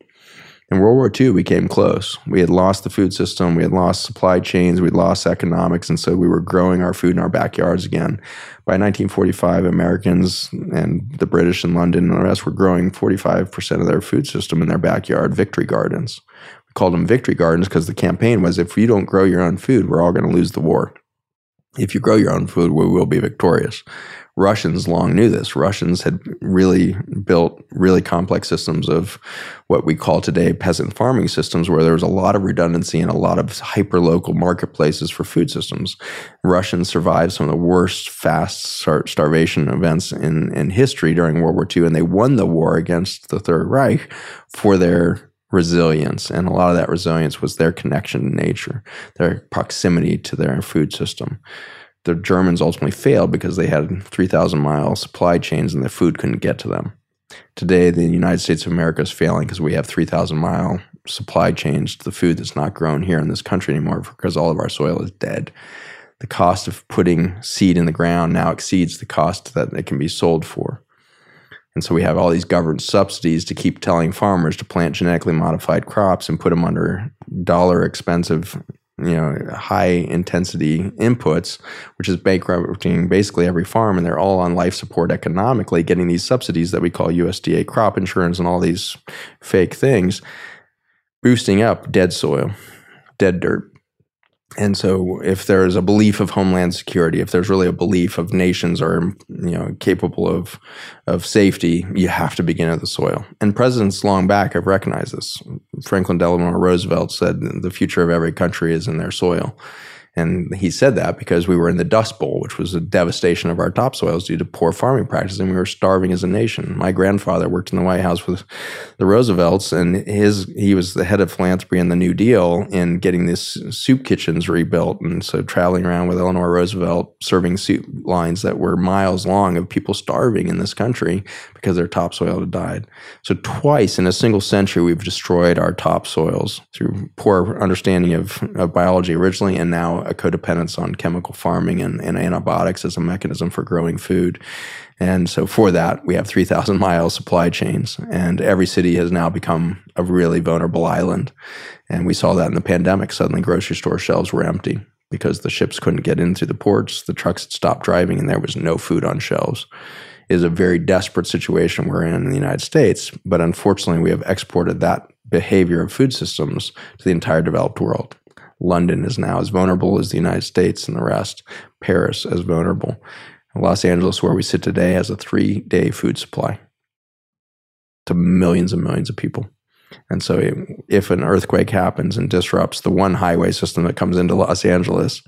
In World War II, we came close. We had lost the food system, we had lost supply chains, we'd lost economics, and so we were growing our food in our backyards again. By 1945, Americans and the British in London and the rest were growing 45% of their food system in their backyard, victory gardens. We called them victory gardens because the campaign was if you don't grow your own food, we're all going to lose the war. If you grow your own food, we will be victorious. Russians long knew this. Russians had really built really complex systems of what we call today peasant farming systems, where there was a lot of redundancy and a lot of hyper local marketplaces for food systems. Russians survived some of the worst fast starvation events in, in history during World War II, and they won the war against the Third Reich for their resilience. And a lot of that resilience was their connection to nature, their proximity to their food system the Germans ultimately failed because they had 3,000 mile supply chains and the food couldn't get to them. Today, the United States of America is failing because we have 3,000 mile supply chains to the food that's not grown here in this country anymore because all of our soil is dead. The cost of putting seed in the ground now exceeds the cost that it can be sold for. And so we have all these government subsidies to keep telling farmers to plant genetically modified crops and put them under dollar expensive you know high intensity inputs which is bankrupting basically every farm. And they're all on life support economically getting these subsidies that we call USDA crop insurance and all these fake things boosting up dead soil dead dirt and so, if there's a belief of homeland security, if there's really a belief of nations are you know capable of of safety, you have to begin at the soil. And presidents long back have recognized this. Franklin Delano Roosevelt said, "The future of every country is in their soil." And he said that because we were in the Dust Bowl, which was a devastation of our topsoils due to poor farming practice, and we were starving as a nation. My grandfather worked in the White House with the Roosevelts, and his he was the head of philanthropy in the New Deal in getting these soup kitchens rebuilt, and so traveling around with Eleanor Roosevelt serving soup lines that were miles long of people starving in this country because their topsoil had died. So twice in a single century, we've destroyed our topsoils through poor understanding of, of biology originally, and now a codependence on chemical farming and, and antibiotics as a mechanism for growing food. And so for that, we have 3,000 mile supply chains, and every city has now become a really vulnerable island. And we saw that in the pandemic. Suddenly, grocery store shelves were empty because the ships couldn't get in through the ports, the trucks had stopped driving, and there was no food on shelves. It is a very desperate situation we're in in the United States, but unfortunately, we have exported that behavior of food systems to the entire developed world. London is now as vulnerable as the United States and the rest. Paris as vulnerable. Los Angeles, where we sit today, has a three day food supply to millions and millions of people. And so, if an earthquake happens and disrupts the one highway system that comes into Los Angeles,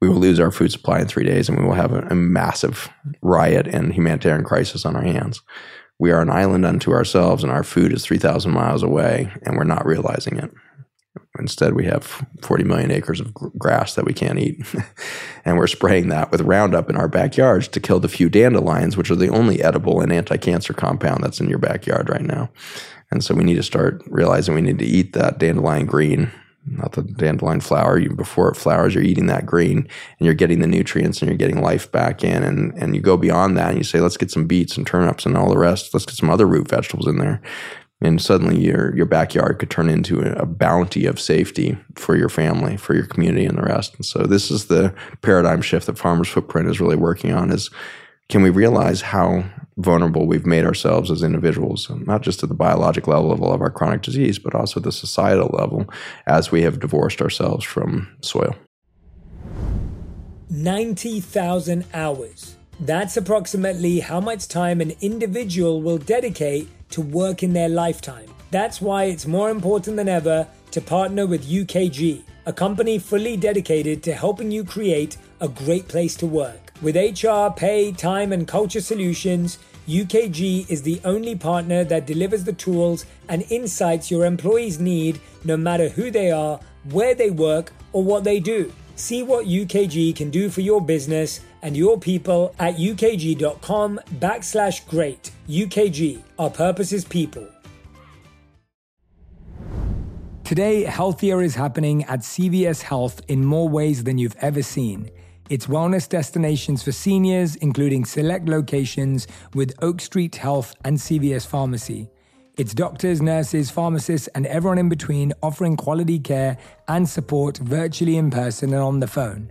we will lose our food supply in three days and we will have a, a massive riot and humanitarian crisis on our hands. We are an island unto ourselves, and our food is 3,000 miles away, and we're not realizing it. Instead, we have 40 million acres of grass that we can't eat. and we're spraying that with Roundup in our backyards to kill the few dandelions, which are the only edible and anti cancer compound that's in your backyard right now. And so we need to start realizing we need to eat that dandelion green, not the dandelion flower. You, before it flowers, you're eating that green and you're getting the nutrients and you're getting life back in. And, and you go beyond that and you say, let's get some beets and turnips and all the rest. Let's get some other root vegetables in there and suddenly your your backyard could turn into a, bounty of safety for your family, for your community, and the rest. And so this is the paradigm shift that Farmers Footprint is really working on: is can we realize how vulnerable we've made ourselves as individuals, not just at the biologic level of our chronic disease, but also the societal level as we have divorced ourselves from soil. 90,000 hours. That's approximately how much time an individual will dedicate to work in their lifetime. That's why it's more important than ever to partner with UKG, a company fully dedicated to helping you create a great place to work. With HR, pay, time, and culture solutions, UKG is the only partner that delivers the tools and insights your employees need no matter who they are, where they work, or what they do. See what UKG can do for your business and your people at ukg.com backslash great. UKG, our purpose is people. Today, healthier is happening at CVS Health in more ways than you've ever seen. It's wellness destinations for seniors, including select locations with Oak Street Health and CVS Pharmacy. It's doctors, nurses, pharmacists, and everyone in between offering quality care and support virtually in person and on the phone.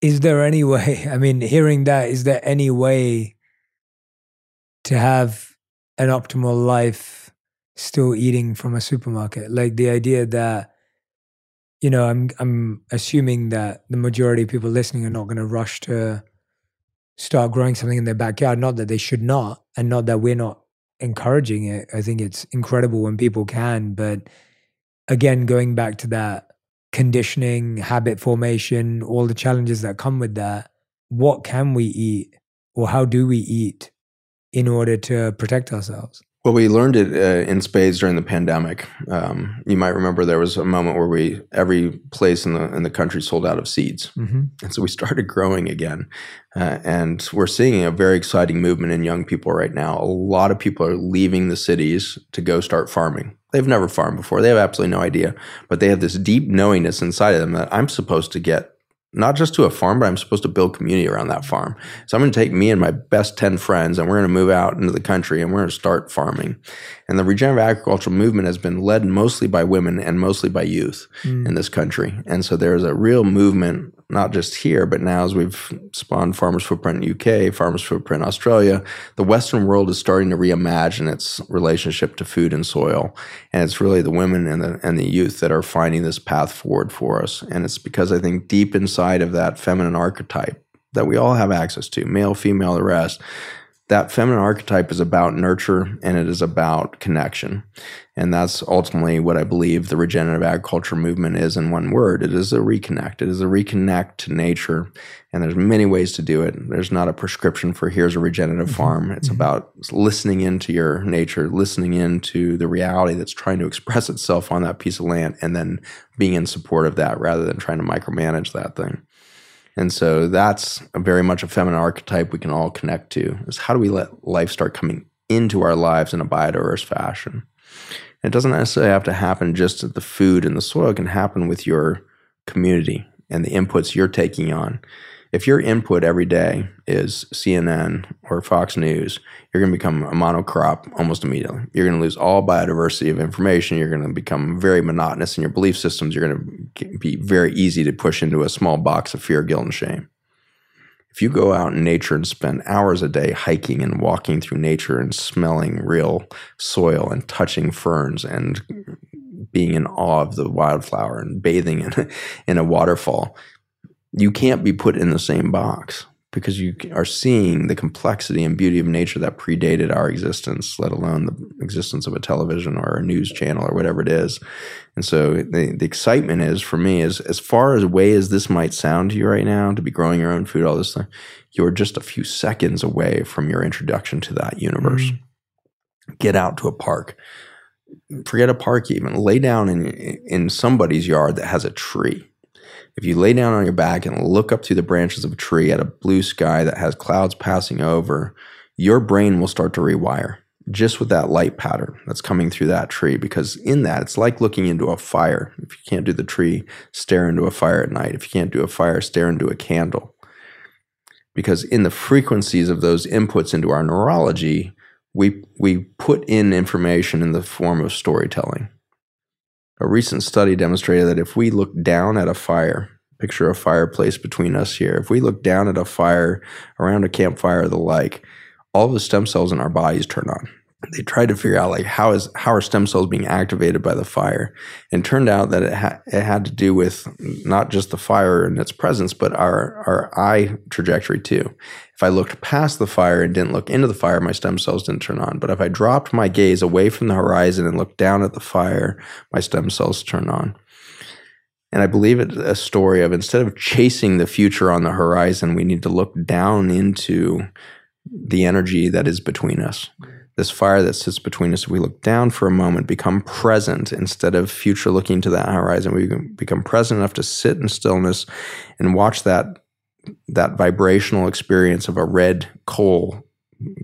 Is there any way i mean hearing that is there any way to have an optimal life still eating from a supermarket? Like the idea that you know i'm i'm assuming that the majority of people listening are not going to rush to start growing something in their backyard. Not that they should not and not that we're not encouraging it. I think it's incredible when people can but again going back to that conditioning, habit formation, all the challenges that come with that, what can we eat or how do we eat in order to protect ourselves? Well, we learned it uh, in spades during the pandemic. Um, you might remember there was a moment where we every place in the in the country sold out of seeds, mm-hmm. and so we started growing again. Uh, and we're seeing a very exciting movement in young people right now. A lot of people are leaving the cities to go start farming. They've never farmed before. They have absolutely no idea, but they have this deep knowingness inside of them that I'm supposed to get not just to a farm, but I'm supposed to build community around that farm. So I'm going to take me and my best 10 friends and we're going to move out into the country and we're going to start farming. And the regenerative agricultural movement has been led mostly by women and mostly by youth mm. in this country. And so there's a real movement not just here, but now as we've spawned Farmers Footprint UK, Farmers Footprint Australia, the Western world is starting to reimagine its relationship to food and soil. And it's really the women and the, and the youth that are finding this path forward for us. And it's because I think deep inside of that feminine archetype that we all have access to, male, female, the rest, that feminine archetype is about nurture and it is about connection. And that's ultimately what I believe the regenerative agriculture movement is in one word. It is a reconnect. It is a reconnect to nature. And there's many ways to do it. There's not a prescription for here's a regenerative mm-hmm. farm. It's mm-hmm. about listening into your nature, listening into the reality that's trying to express itself on that piece of land, and then being in support of that rather than trying to micromanage that thing. And so that's very much a feminine archetype we can all connect to is how do we let life start coming into our lives in a biodiverse fashion? it doesn't necessarily have to happen just at the food and the soil. It can happen with your community and the inputs you're taking on if your input every day is CNN or Fox News, you're going to become a monocrop almost immediately. You're going to lose all biodiversity of information. You're going to become very monotonous in your belief systems. You're going to be very easy to push into a small box of fear, guilt, and shame. If you go out in nature and spend hours a day hiking and walking through nature and smelling real soil and touching ferns and being in awe of the wildflower and bathing in, in a waterfall, you can't be put in the same box because you are seeing the complexity and beauty of nature that predated our existence, let alone the existence of a television or a news channel or whatever it is. And so the, the excitement is for me is as far as way as this might sound to you right now to be growing your own food, all this thing, you're just a few seconds away from your introduction to that universe. Mm-hmm. Get out to a park. Forget a park even. Lay down in in somebody's yard that has a tree if you lay down on your back and look up through the branches of a tree at a blue sky that has clouds passing over, your brain will start to rewire just with that light pattern that's coming through that tree. Because in that, it's like looking into a fire. If you can't do the tree, stare into a fire at night. If you can't do a fire, stare into a candle. Because in the frequencies of those inputs into our neurology, we, we put in information in the form of storytelling. A recent study demonstrated that if we look down at a fire, picture a fireplace between us here, if we look down at a fire around a campfire or the like, all the stem cells in our bodies turn on. They tried to figure out like how is how are stem cells being activated by the fire? And turned out that it, ha- it had to do with not just the fire and its presence but our our eye trajectory too if i looked past the fire and didn't look into the fire my stem cells didn't turn on. But if i dropped my gaze away from the horizon and looked down at the fire my stem cells turn on. And I believe it's a story of instead of chasing the future on the horizon, we need to look down into the energy that is between us. This fire that sits between us, we look down for a moment, become present. Instead of future looking to that horizon. We become present enough to sit in stillness and watch that that vibrational experience of a red coal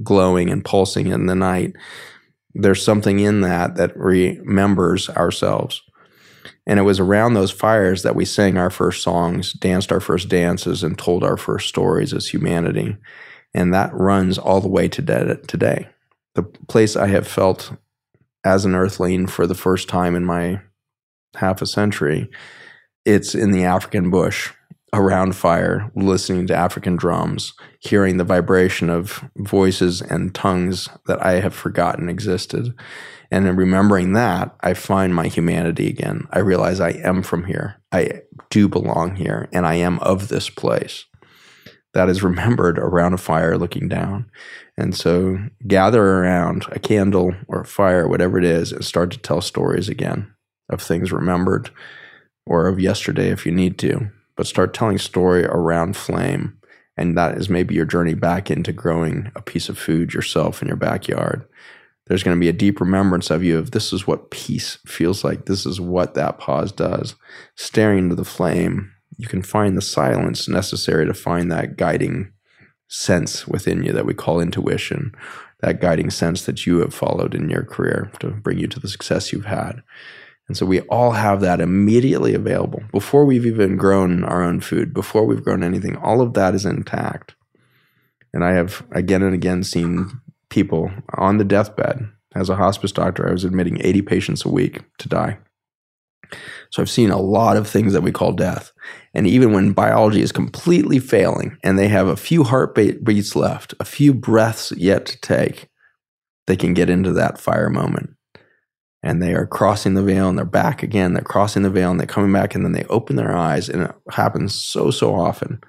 glowing and pulsing in the night. There's something in that that remembers ourselves. And it was around those fires that we sang our first songs, danced our first dances, and told our first stories as humanity. And that runs all the way to today the place I have felt as an earthling for the first time in my half a century. It's in the African bush around fire, listening to African drums, hearing the vibration of voices and tongues that I have forgotten existed. And in remembering that, I find my humanity again. I realize I am from here. I do belong here, and I am of this place. That is remembered around a fire looking down. And so gather around a candle or a fire, whatever it is, and start to tell stories again of things remembered or of yesterday if you need to. But start telling story around flame. And that is maybe your journey back into growing a piece of food yourself in your backyard. There's going to be a deep remembrance of you of this is what peace feels like. This is what that pause does. Staring into the flame, you can find the silence necessary to find that guiding sense within you that we call intuition, that guiding sense that you have followed in your career to bring you to the success you've had. And so we all have that immediately available before we've even grown our own food, before we've grown anything. All of that is intact. And I have again and again seen people on the deathbed. As a hospice doctor, I was admitting 80 patients a week to die. So I've seen a lot of things that we call death. And even when biology is completely failing and they have a few heartbeats left, a few breaths yet to take, they can get into that fire moment. And they are crossing the veil and they're back again. They're crossing the veil and they're coming back and then they open their eyes. And it happens so, so often.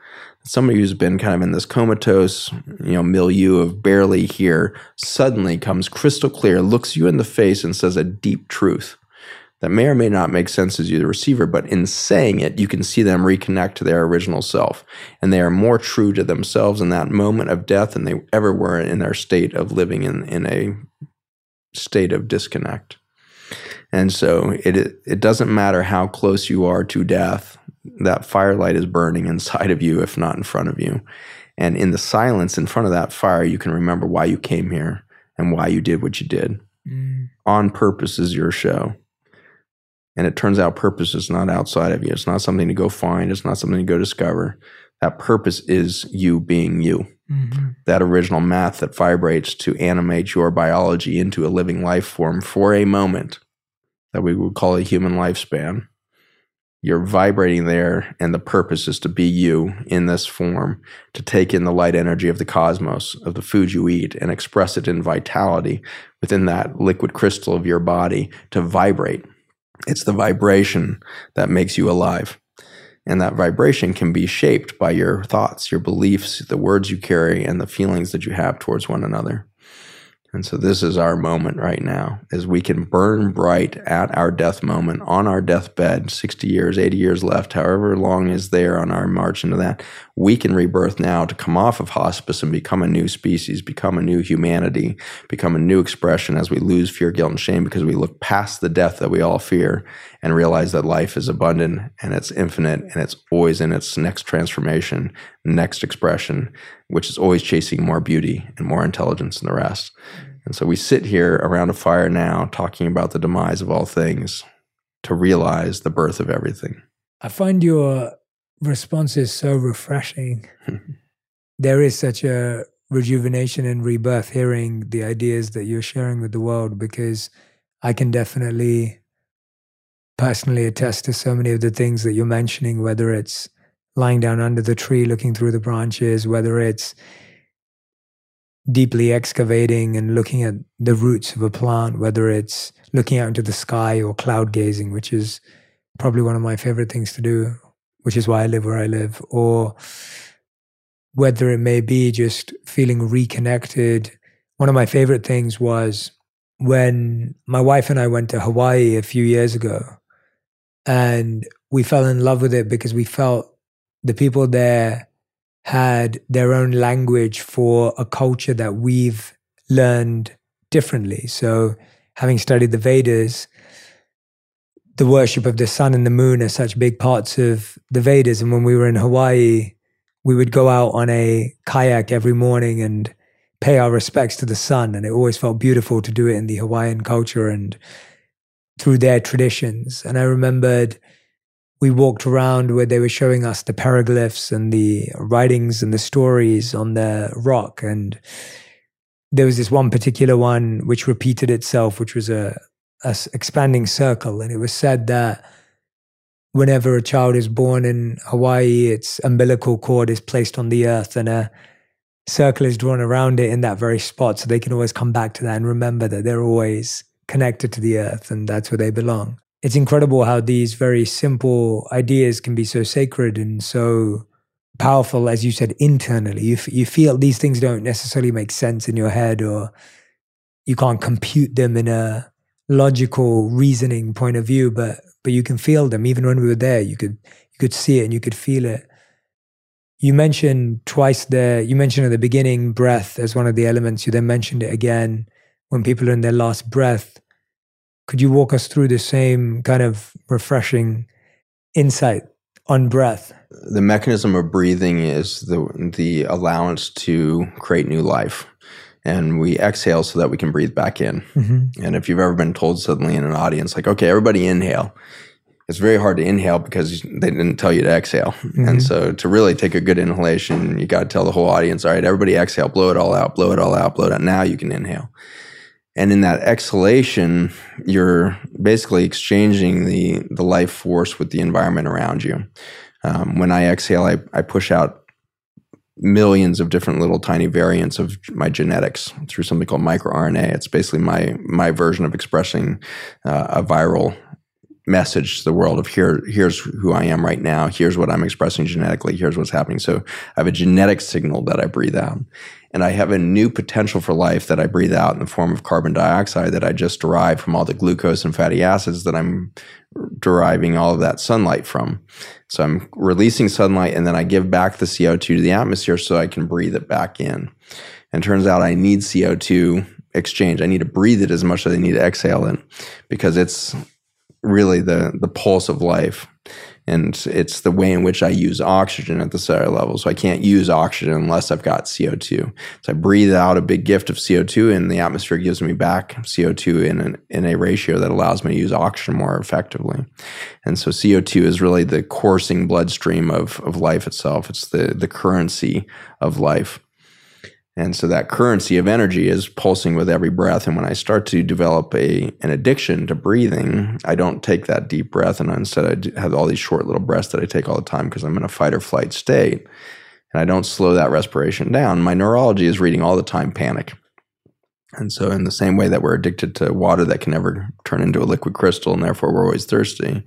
Somebody who's been kind of in this comatose, you know, milieu of barely here suddenly comes crystal clear, looks you in the face and says a deep truth that may or may not make sense as you, the receiver, but in saying it, you can see them reconnect to their original self. And they are more true to themselves in that moment of death than they ever were in their state of living in, in a state of disconnect. And so it, it doesn't matter how close you are to death, that firelight is burning inside of you, if not in front of you. And in the silence in front of that fire, you can remember why you came here and why you did what you did. Mm. On purpose is your show. And it turns out purpose is not outside of you. It's not something to go find. It's not something to go discover. That purpose is you being you. Mm-hmm. That original math that vibrates to animate your biology into a living life form for a moment that we would call a human lifespan. You're vibrating there, and the purpose is to be you in this form, to take in the light energy of the cosmos, of the food you eat, and express it in vitality within that liquid crystal of your body to vibrate it's the vibration that makes you alive. And that vibration can be shaped by your thoughts, your beliefs, the words you carry, and the feelings that you have towards one another. And so this is our moment right now, as we can burn bright at our death moment on our deathbed, 60 years, 80 years left, however long is there on our march into that. We can rebirth now to come off of hospice and become a new species, become a new humanity, become a new expression as we lose fear, guilt, and shame because we look past the death that we all fear and realize that life is abundant and it's infinite and it's always in its next transformation, next expression, which is always chasing more beauty and more intelligence than the rest. And so we sit here around a fire now talking about the demise of all things to realize the birth of everything. I find your responses so refreshing. there is such a rejuvenation and rebirth hearing the ideas that you're sharing with the world because I can definitely personally attest to so many of the things that you're mentioning, whether it's lying down under the tree looking through the branches, whether it's deeply excavating and looking at the roots of a plant, whether it's looking out into the sky or cloud gazing, which is probably one of my favorite things to do, which is why I live where I live, or whether it may be just feeling reconnected. One of my favorite things was when my wife and I went to Hawaii a few years ago, and we fell in love with it because we felt the people there had their own language for a culture that we've learned differently. So, having studied the Vedas, the worship of the sun and the moon are such big parts of the Vedas. And when we were in Hawaii, we would go out on a kayak every morning and pay our respects to the sun. And it always felt beautiful to do it in the Hawaiian culture and through their traditions. And I remembered we walked around where they were showing us the petroglyphs and the writings and the stories on the rock. And there was this one particular one which repeated itself, which was a, a expanding circle. And it was said that whenever a child is born in Hawaii, its umbilical cord is placed on the earth and a circle is drawn around it in that very spot. So they can always come back to that and remember that they're always connected to the earth and that's where they belong it's incredible how these very simple ideas can be so sacred and so powerful, as you said, internally. You, f- you feel these things don't necessarily make sense in your head or you can't compute them in a logical reasoning point of view, but, but you can feel them. Even when we were there, you could, you could see it and you could feel it. You mentioned twice there, you mentioned at the beginning breath as one of the elements. You then mentioned it again when people are in their last breath. Could you walk us through the same kind of refreshing insight on breath? The mechanism of breathing is the the allowance to create new life. And we exhale so that we can breathe back in. Mm-hmm. And if you've ever been told suddenly in an audience, like, okay, everybody inhale, it's very hard to inhale because they didn't tell you to exhale. Mm-hmm. And so to really take a good inhalation, you got to tell the whole audience, all right, everybody exhale, blow it all out, blow it all out, blow it out. Now you can inhale. And in that exhalation, you're basically exchanging the, the life force with the environment around you. Um, when I exhale, I, I push out millions of different little tiny variants of my genetics through something called microRNA. It's basically my my version of expressing uh, a viral message to the world of here here's who I am right now. Here's what I'm expressing genetically. Here's what's happening. So I have a genetic signal that I breathe out and I have a new potential for life that I breathe out in the form of carbon dioxide that I just derive from all the glucose and fatty acids that I'm deriving all of that sunlight from. So I'm releasing sunlight and then I give back the CO2 to the atmosphere so I can breathe it back in. And turns out I need CO2 exchange. I need to breathe it as much as I need to exhale it because it's really the the pulse of life and it's the way in which I use oxygen at the cellular level. So I can't use oxygen unless I've got CO2. So I breathe out a big gift of CO2, and the atmosphere gives me back CO2 in an, in a ratio that allows me to use oxygen more effectively. And so CO2 is really the coursing bloodstream of of life itself. It's the the currency of life. And so that currency of energy is pulsing with every breath. And when I start to develop a an addiction to breathing, I don't take that deep breath, and instead I have all these short little breaths that I take all the time because I'm in a fight or flight state, and I don't slow that respiration down. My neurology is reading all the time panic. And so, in the same way that we're addicted to water that can never turn into a liquid crystal, and therefore we're always thirsty,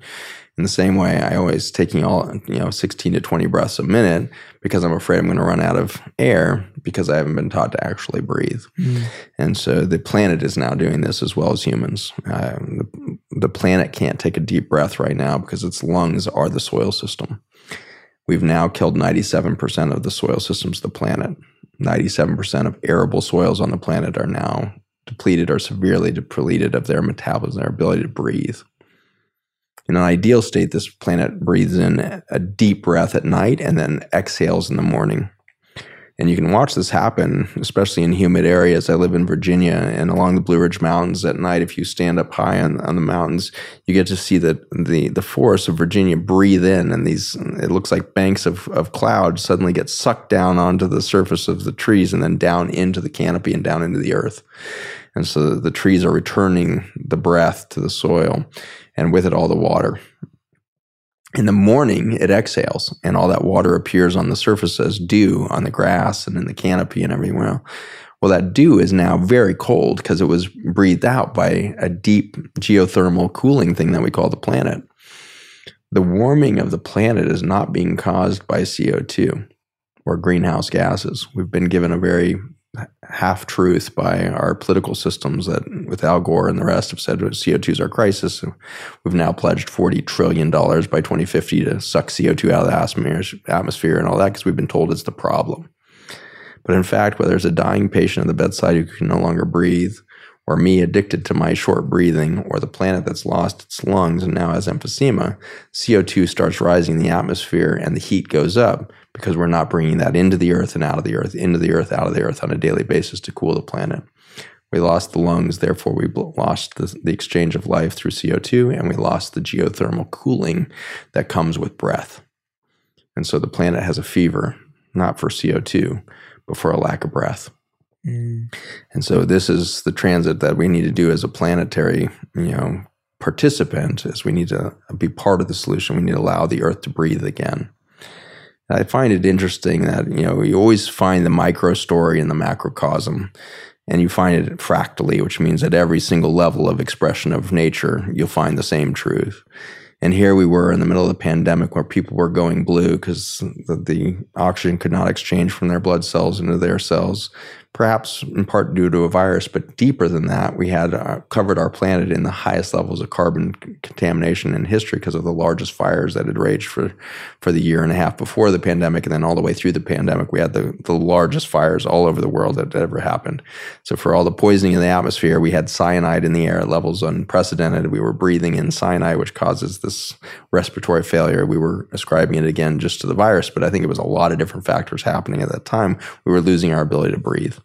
in the same way, I always taking all you know 16 to 20 breaths a minute because I'm afraid I'm going to run out of air because I haven't been taught to actually breathe. Mm. And so the planet is now doing this as well as humans. Uh, the, the planet can't take a deep breath right now because its lungs are the soil system. We've now killed 97% of the soil systems of the planet. 97% of arable soils on the planet are now depleted or severely depleted of their metabolism, their ability to breathe in an ideal state, this planet breathes in a deep breath at night and then exhales in the morning. And you can watch this happen, especially in humid areas. I live in Virginia and along the Blue Ridge Mountains at night. If you stand up high on, on the mountains, you get to see the, the, the forests of Virginia breathe in and these, it looks like banks of, of cloud suddenly get sucked down onto the surface of the trees and then down into the canopy and down into the earth. And so the trees are returning the breath to the soil and with it all the water. In the morning, it exhales, and all that water appears on the surface as dew on the grass and in the canopy and everywhere. Well, that dew is now very cold because it was breathed out by a deep geothermal cooling thing that we call the planet. The warming of the planet is not being caused by CO2 or greenhouse gases. We've been given a very half truth by our political systems that with Al Gore and the rest have said CO2 is our crisis. We've now pledged $40 trillion by 2050 to suck CO2 out of the atmosphere and all that because we've been told it's the problem. But in fact, whether it's a dying patient at the bedside who can no longer breathe, or me addicted to my short breathing, or the planet that's lost its lungs and now has emphysema, CO2 starts rising in the atmosphere and the heat goes up because we're not bringing that into the earth and out of the earth, into the earth, out of the earth on a daily basis to cool the planet. We lost the lungs, therefore, we lost the, the exchange of life through CO2, and we lost the geothermal cooling that comes with breath. And so the planet has a fever, not for CO2, but for a lack of breath. And so this is the transit that we need to do as a planetary, you know, participant is we need to be part of the solution. We need to allow the earth to breathe again. I find it interesting that you know you always find the micro story in the macrocosm, and you find it fractally, which means at every single level of expression of nature, you'll find the same truth. And here we were in the middle of the pandemic where people were going blue because the, the, oxygen could not exchange from their blood cells into their cells perhaps in part due to a virus, but deeper than that, we had uh, covered our planet in the highest levels of carbon contamination in history because of the largest fires that had raged for, for the year and a half before the pandemic. And then all the way through the pandemic, we had the, the largest fires all over the world that ever happened. So for all the poisoning in the atmosphere, we had cyanide in the air at levels unprecedented. We were breathing in cyanide, which causes this respiratory failure. We were ascribing it again just to the virus, but I think it was a lot of different factors happening at that time. We were losing our ability to breathe.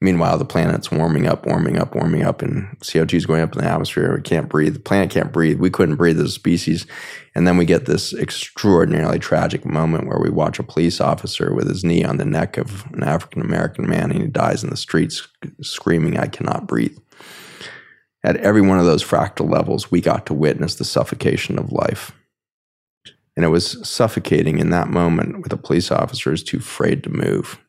Meanwhile, the planet's warming up, warming up, warming up, and CO2 is going up in the atmosphere. We can't breathe. The planet can't breathe. We couldn't breathe as a species. And then we get this extraordinarily tragic moment where we watch a police officer with his knee on the neck of an African American man and he dies in the streets screaming, I cannot breathe. at every one of those fractal levels, we got to witness the suffocation of life. And it was suffocating in that moment with a police officer who's too afraid to move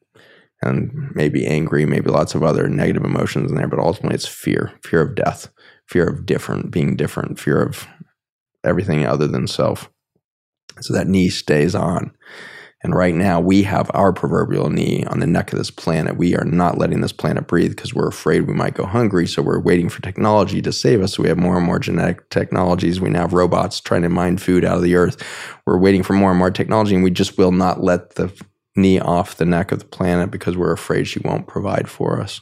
and maybe angry, maybe lots of other negative emotions in there, but ultimately it's fear fear of death, fear of different, being different, fear of everything other than self. So that knee stays on. And right now, we have our proverbial knee on the neck of this planet. We are not letting this planet breathe because we're afraid we might go hungry. So we're waiting for technology to save us. So we have more and more genetic technologies. We now have robots trying to mine food out of the earth. We're waiting for more and more technology, and we just will not let the knee off the neck of the planet because we're afraid she won't provide for us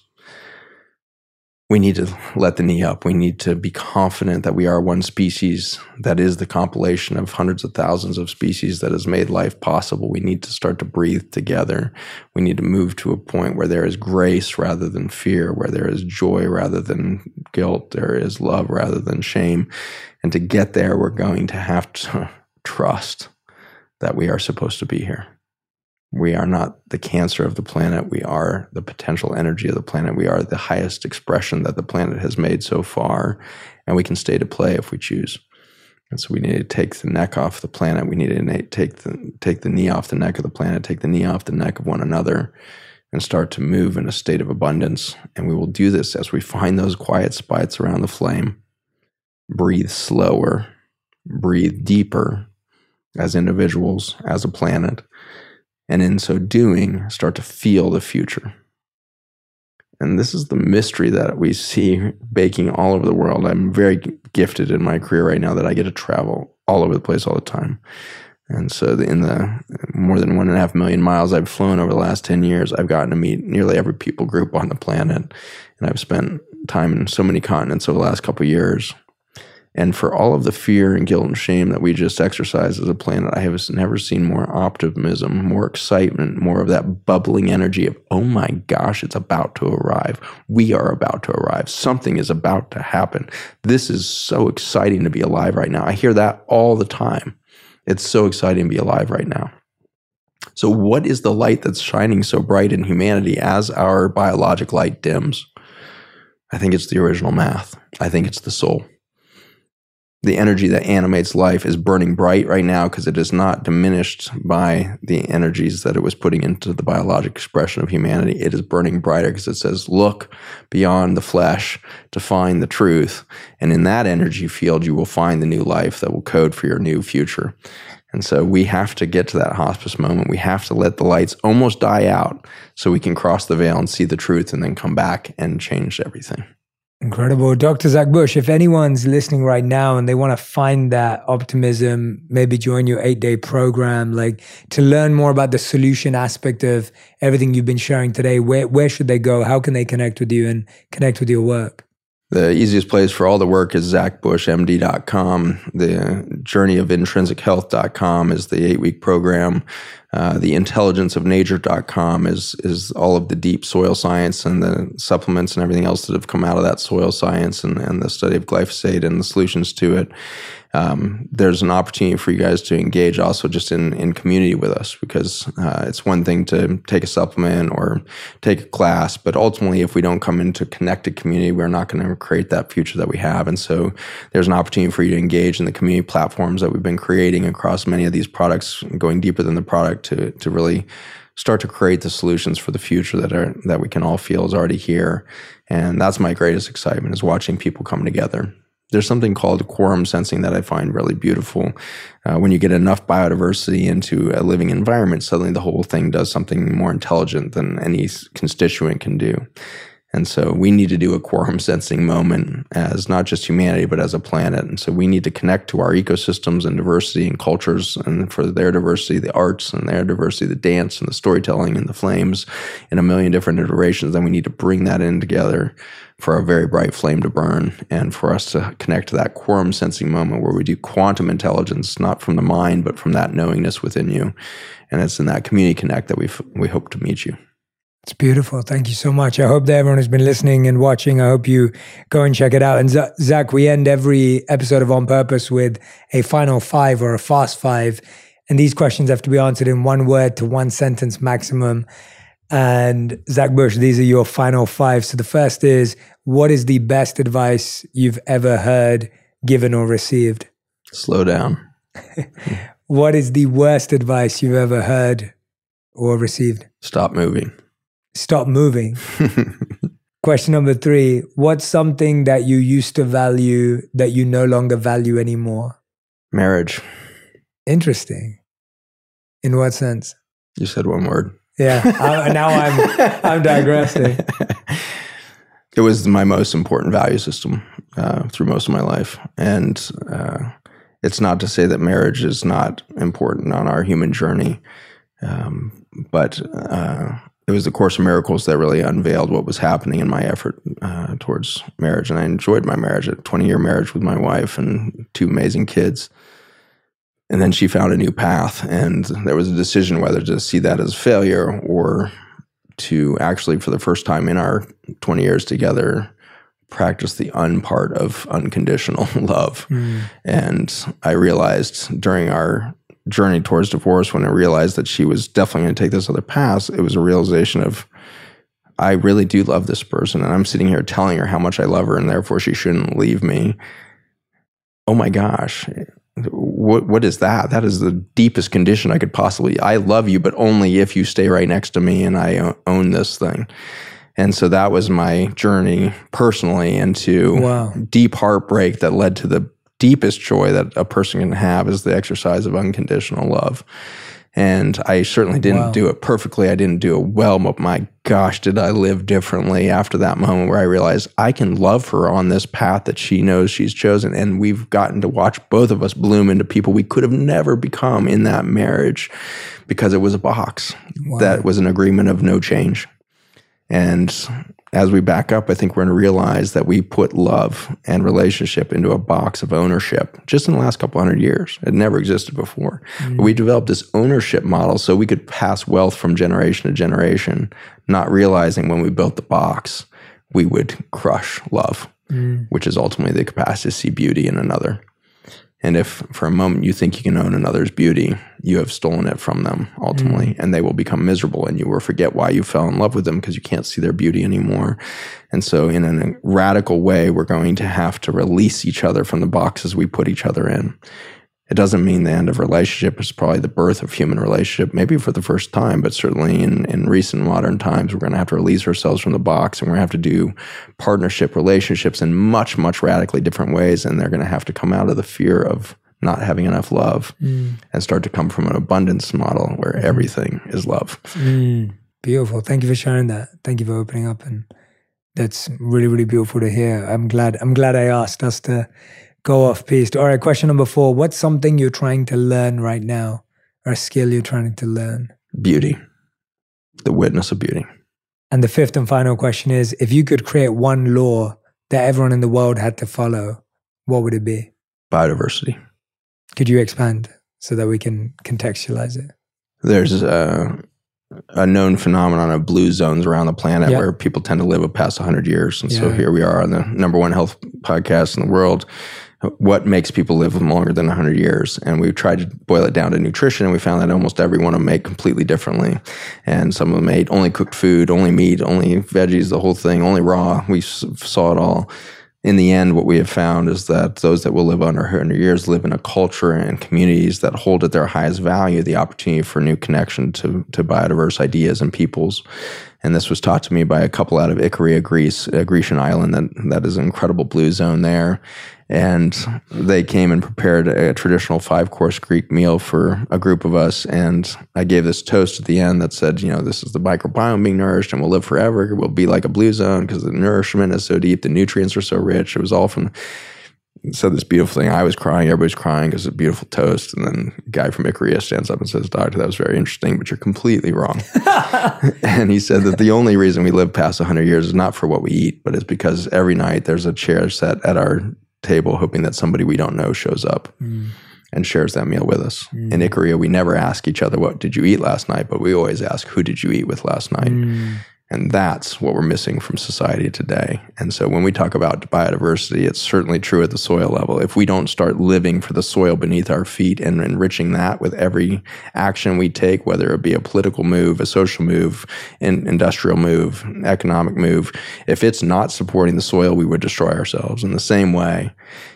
we need to let the knee up. We need to be confident that we are one species that is the compilation of hundreds of thousands of species that has made life possible. We need to start to breathe together. We need to move to a point where there is grace rather than fear, where there is joy rather than guilt, there is love rather than shame. And to get there, we're going to have to trust that we are supposed to be here. We are not the cancer of the planet. We are the potential energy of the planet. We are the highest expression that the planet has made so far. And we can stay to play if we choose. And so we need to take the neck off the planet. We need to take the, take the knee off the neck of the planet, take the knee off the neck of one another, and start to move in a state of abundance. And we will do this as we find those quiet spots around the flame. Breathe slower, breathe deeper as individuals, as a planet and in so doing, start to feel the future. And this is the mystery that we see baking all over the world. I'm very gifted in my career right now that I get to travel all over the place all the time. And so, in the more than one and a half million miles I've flown over the last 10 years, I've gotten to meet nearly every people group on the planet. And I've spent time in so many continents over the last couple years. And for all of the fear and guilt and shame that we just exercise as a planet, I have never seen more optimism, more excitement, more of that bubbling energy of, oh my gosh, it's about to arrive. We are about to arrive. Something is about to happen. This is so exciting to be alive right now. I hear that all the time. It's so exciting to be alive right now. So, what is the light that's shining so bright in humanity as our biologic light dims? I think it's the original math. I think it's the soul the energy that animates life is burning bright right now because it is not diminished by the energies that it was putting into the biologic expression of humanity. It is burning brighter because it says, look beyond the flesh to find the truth. And in that energy field, you will find the new life that will code for your new future. And so we have to get to that hospice moment. We have to let the lights almost die out so we can cross the veil and see the truth and then come back and change everything. Incredible. Dr. Zach Bush, if anyone's listening right now and they want to find that optimism, maybe join your eight day program, like to learn more about the solution aspect of everything you've been sharing today, where, where should they go? How can they connect with you and connect with your work? The easiest place for all the work is zachbushmd.com. The journey of intrinsic health.com is the eight week program. Uh, the intelligence of nature.com is is all of the deep soil science and the supplements and everything else that have come out of that soil science and, and the study of glyphosate and the solutions to it um, there's an opportunity for you guys to engage also just in, in community with us because uh, it's one thing to take a supplement or take a class, but ultimately, if we don't come into connected community, we're not going to create that future that we have. And so there's an opportunity for you to engage in the community platforms that we've been creating across many of these products, going deeper than the product to, to really start to create the solutions for the future that are that we can all feel is already here. And that's my greatest excitement is watching people come together there's something called quorum sensing that I find really beautiful. Uh, when you get enough biodiversity into a living environment, suddenly the whole thing does something more intelligent than any constituent can do. And so we need to do a quorum sensing moment as not just humanity, but as a planet. And so we need to connect to our ecosystems and diversity and cultures, and for their diversity, the arts, and their diversity, the dance and the storytelling and the flames in a million different iterations. Then we need to bring that in together for a very bright flame to burn and for us to connect to that quorum sensing moment where we do quantum intelligence, not from the mind, but from that knowingness within you. And it's in that community connect that we we hope to meet you. It's beautiful. Thank you so much. I hope that everyone has been listening and watching. I hope you go and check it out. And Zach, we end every episode of On Purpose with a final five or a fast five. And these questions have to be answered in one word to one sentence maximum. And Zach Bush, these are your final five. So the first is what is the best advice you've ever heard, given, or received? Slow down. What is the worst advice you've ever heard or received? Stop moving. Stop moving. Question number three What's something that you used to value that you no longer value anymore? Marriage. Interesting. In what sense? You said one word. Yeah. I, now I'm I'm digressing. it was my most important value system uh, through most of my life, and uh, it's not to say that marriage is not important on our human journey, um, but uh, it was the Course of Miracles that really unveiled what was happening in my effort uh, towards marriage, and I enjoyed my marriage, a twenty year marriage with my wife and two amazing kids and then she found a new path and there was a decision whether to see that as failure or to actually for the first time in our 20 years together practice the un part of unconditional love. Mm. and i realized during our journey towards divorce when i realized that she was definitely going to take this other path it was a realization of i really do love this person and i'm sitting here telling her how much i love her and therefore she shouldn't leave me. Oh my gosh what what is that? That is the deepest condition I could possibly. I love you, but only if you stay right next to me and I own this thing. And so that was my journey personally into wow. deep heartbreak that led to the deepest joy that a person can have is the exercise of unconditional love. And I certainly didn't wow. do it perfectly. I didn't do it well, but my gosh, did I live differently after that moment where I realized I can love her on this path that she knows she's chosen. And we've gotten to watch both of us bloom into people we could have never become in that marriage because it was a box wow. that was an agreement of no change. And as we back up, I think we're going to realize that we put love and relationship into a box of ownership just in the last couple hundred years. It never existed before. Mm. We developed this ownership model so we could pass wealth from generation to generation, not realizing when we built the box, we would crush love, mm. which is ultimately the capacity to see beauty in another. And if for a moment you think you can own another's beauty, you have stolen it from them ultimately, mm. and they will become miserable and you will forget why you fell in love with them because you can't see their beauty anymore. And so, in a radical way, we're going to have to release each other from the boxes we put each other in. It doesn't mean the end of relationship. It's probably the birth of human relationship, maybe for the first time, but certainly in, in recent modern times, we're going to have to release ourselves from the box and we're going to have to do partnership relationships in much, much radically different ways. And they're going to have to come out of the fear of not having enough love mm. and start to come from an abundance model where mm. everything is love. Mm. Beautiful. Thank you for sharing that. Thank you for opening up. And that's really, really beautiful to hear. I'm glad, I'm glad I asked us to go off piste. All right, question number four. What's something you're trying to learn right now or a skill you're trying to learn? Beauty, the witness of beauty. And the fifth and final question is if you could create one law that everyone in the world had to follow, what would it be? Biodiversity. Could you expand so that we can contextualize it? There's a, a known phenomenon of blue zones around the planet yep. where people tend to live past 100 years. And yeah. so here we are on the number one health podcast in the world what makes people live longer than 100 years. And we tried to boil it down to nutrition, and we found that almost every one of them ate completely differently. And some of them ate only cooked food, only meat, only veggies, the whole thing, only raw. We saw it all. In the end, what we have found is that those that will live under 100 years live in a culture and communities that hold at their highest value the opportunity for new connection to, to biodiverse ideas and peoples. And this was taught to me by a couple out of Icaria, Greece, a Grecian island that, that is an incredible blue zone there and they came and prepared a traditional five course Greek meal for a group of us. And I gave this toast at the end that said, you know, this is the microbiome being nourished and we'll live forever. We'll be like a blue zone because the nourishment is so deep, the nutrients are so rich. It was all from said this beautiful thing. I was crying, everybody's crying because it's a beautiful toast. And then a guy from Icaria stands up and says, Doctor, that was very interesting, but you're completely wrong. and he said that the only reason we live past 100 years is not for what we eat, but it's because every night there's a chair set at our table hoping that somebody we don't know shows up mm. and shares that meal with us. Mm. In Icaria, we never ask each other, What did you eat last night? But we always ask, Who did you eat with last night? And that's what we're missing from society today. And so when we talk about biodiversity, it's certainly true at the soil level. If we don't start living for the soil beneath our feet and enriching that with every action we take, whether it be a political move, a social move, an industrial move, economic move, if it's not supporting the soil, we would destroy ourselves. In the same way,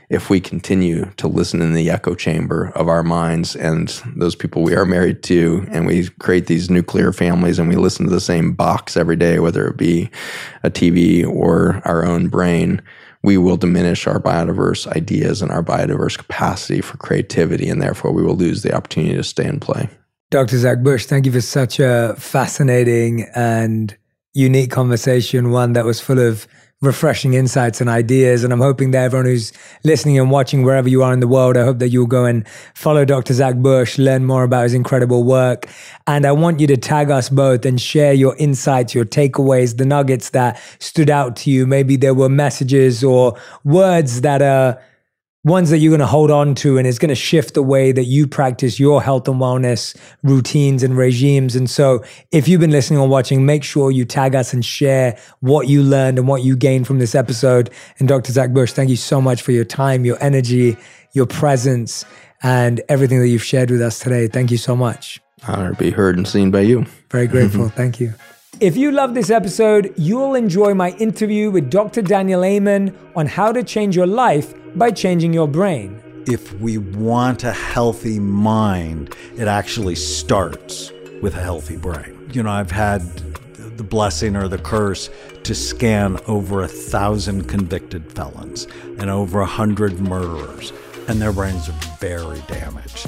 if we continue to listen in the echo chamber of our minds and those people we are married to, and we create these nuclear families and we listen to the same box every day, whether it be a TV or our own brain, we will diminish our biodiverse ideas and our biodiverse capacity for creativity, and therefore we will lose the opportunity to stay and play. Dr. Zach Bush, thank you for such a fascinating and unique conversation, one that was full of refreshing insights and ideas. And I'm hoping that everyone who's listening and watching wherever you are in the world, I hope that you'll go and follow Dr. Zach Bush, learn more about his incredible work. And I want you to tag us both and share your insights, your takeaways, the nuggets that stood out to you. Maybe there were messages or words that are ones that you're going to hold on to and it's going to shift the way that you practice your health and wellness routines and regimes. And so if you've been listening or watching, make sure you tag us and share what you learned and what you gained from this episode. And Dr. Zach Bush, thank you so much for your time, your energy, your presence, and everything that you've shared with us today. Thank you so much. Honor to be heard and seen by you. Very grateful. thank you. If you love this episode, you'll enjoy my interview with Dr. Daniel Amen on how to change your life by changing your brain. If we want a healthy mind, it actually starts with a healthy brain. You know, I've had the blessing or the curse to scan over a thousand convicted felons and over a hundred murderers, and their brains are very damaged.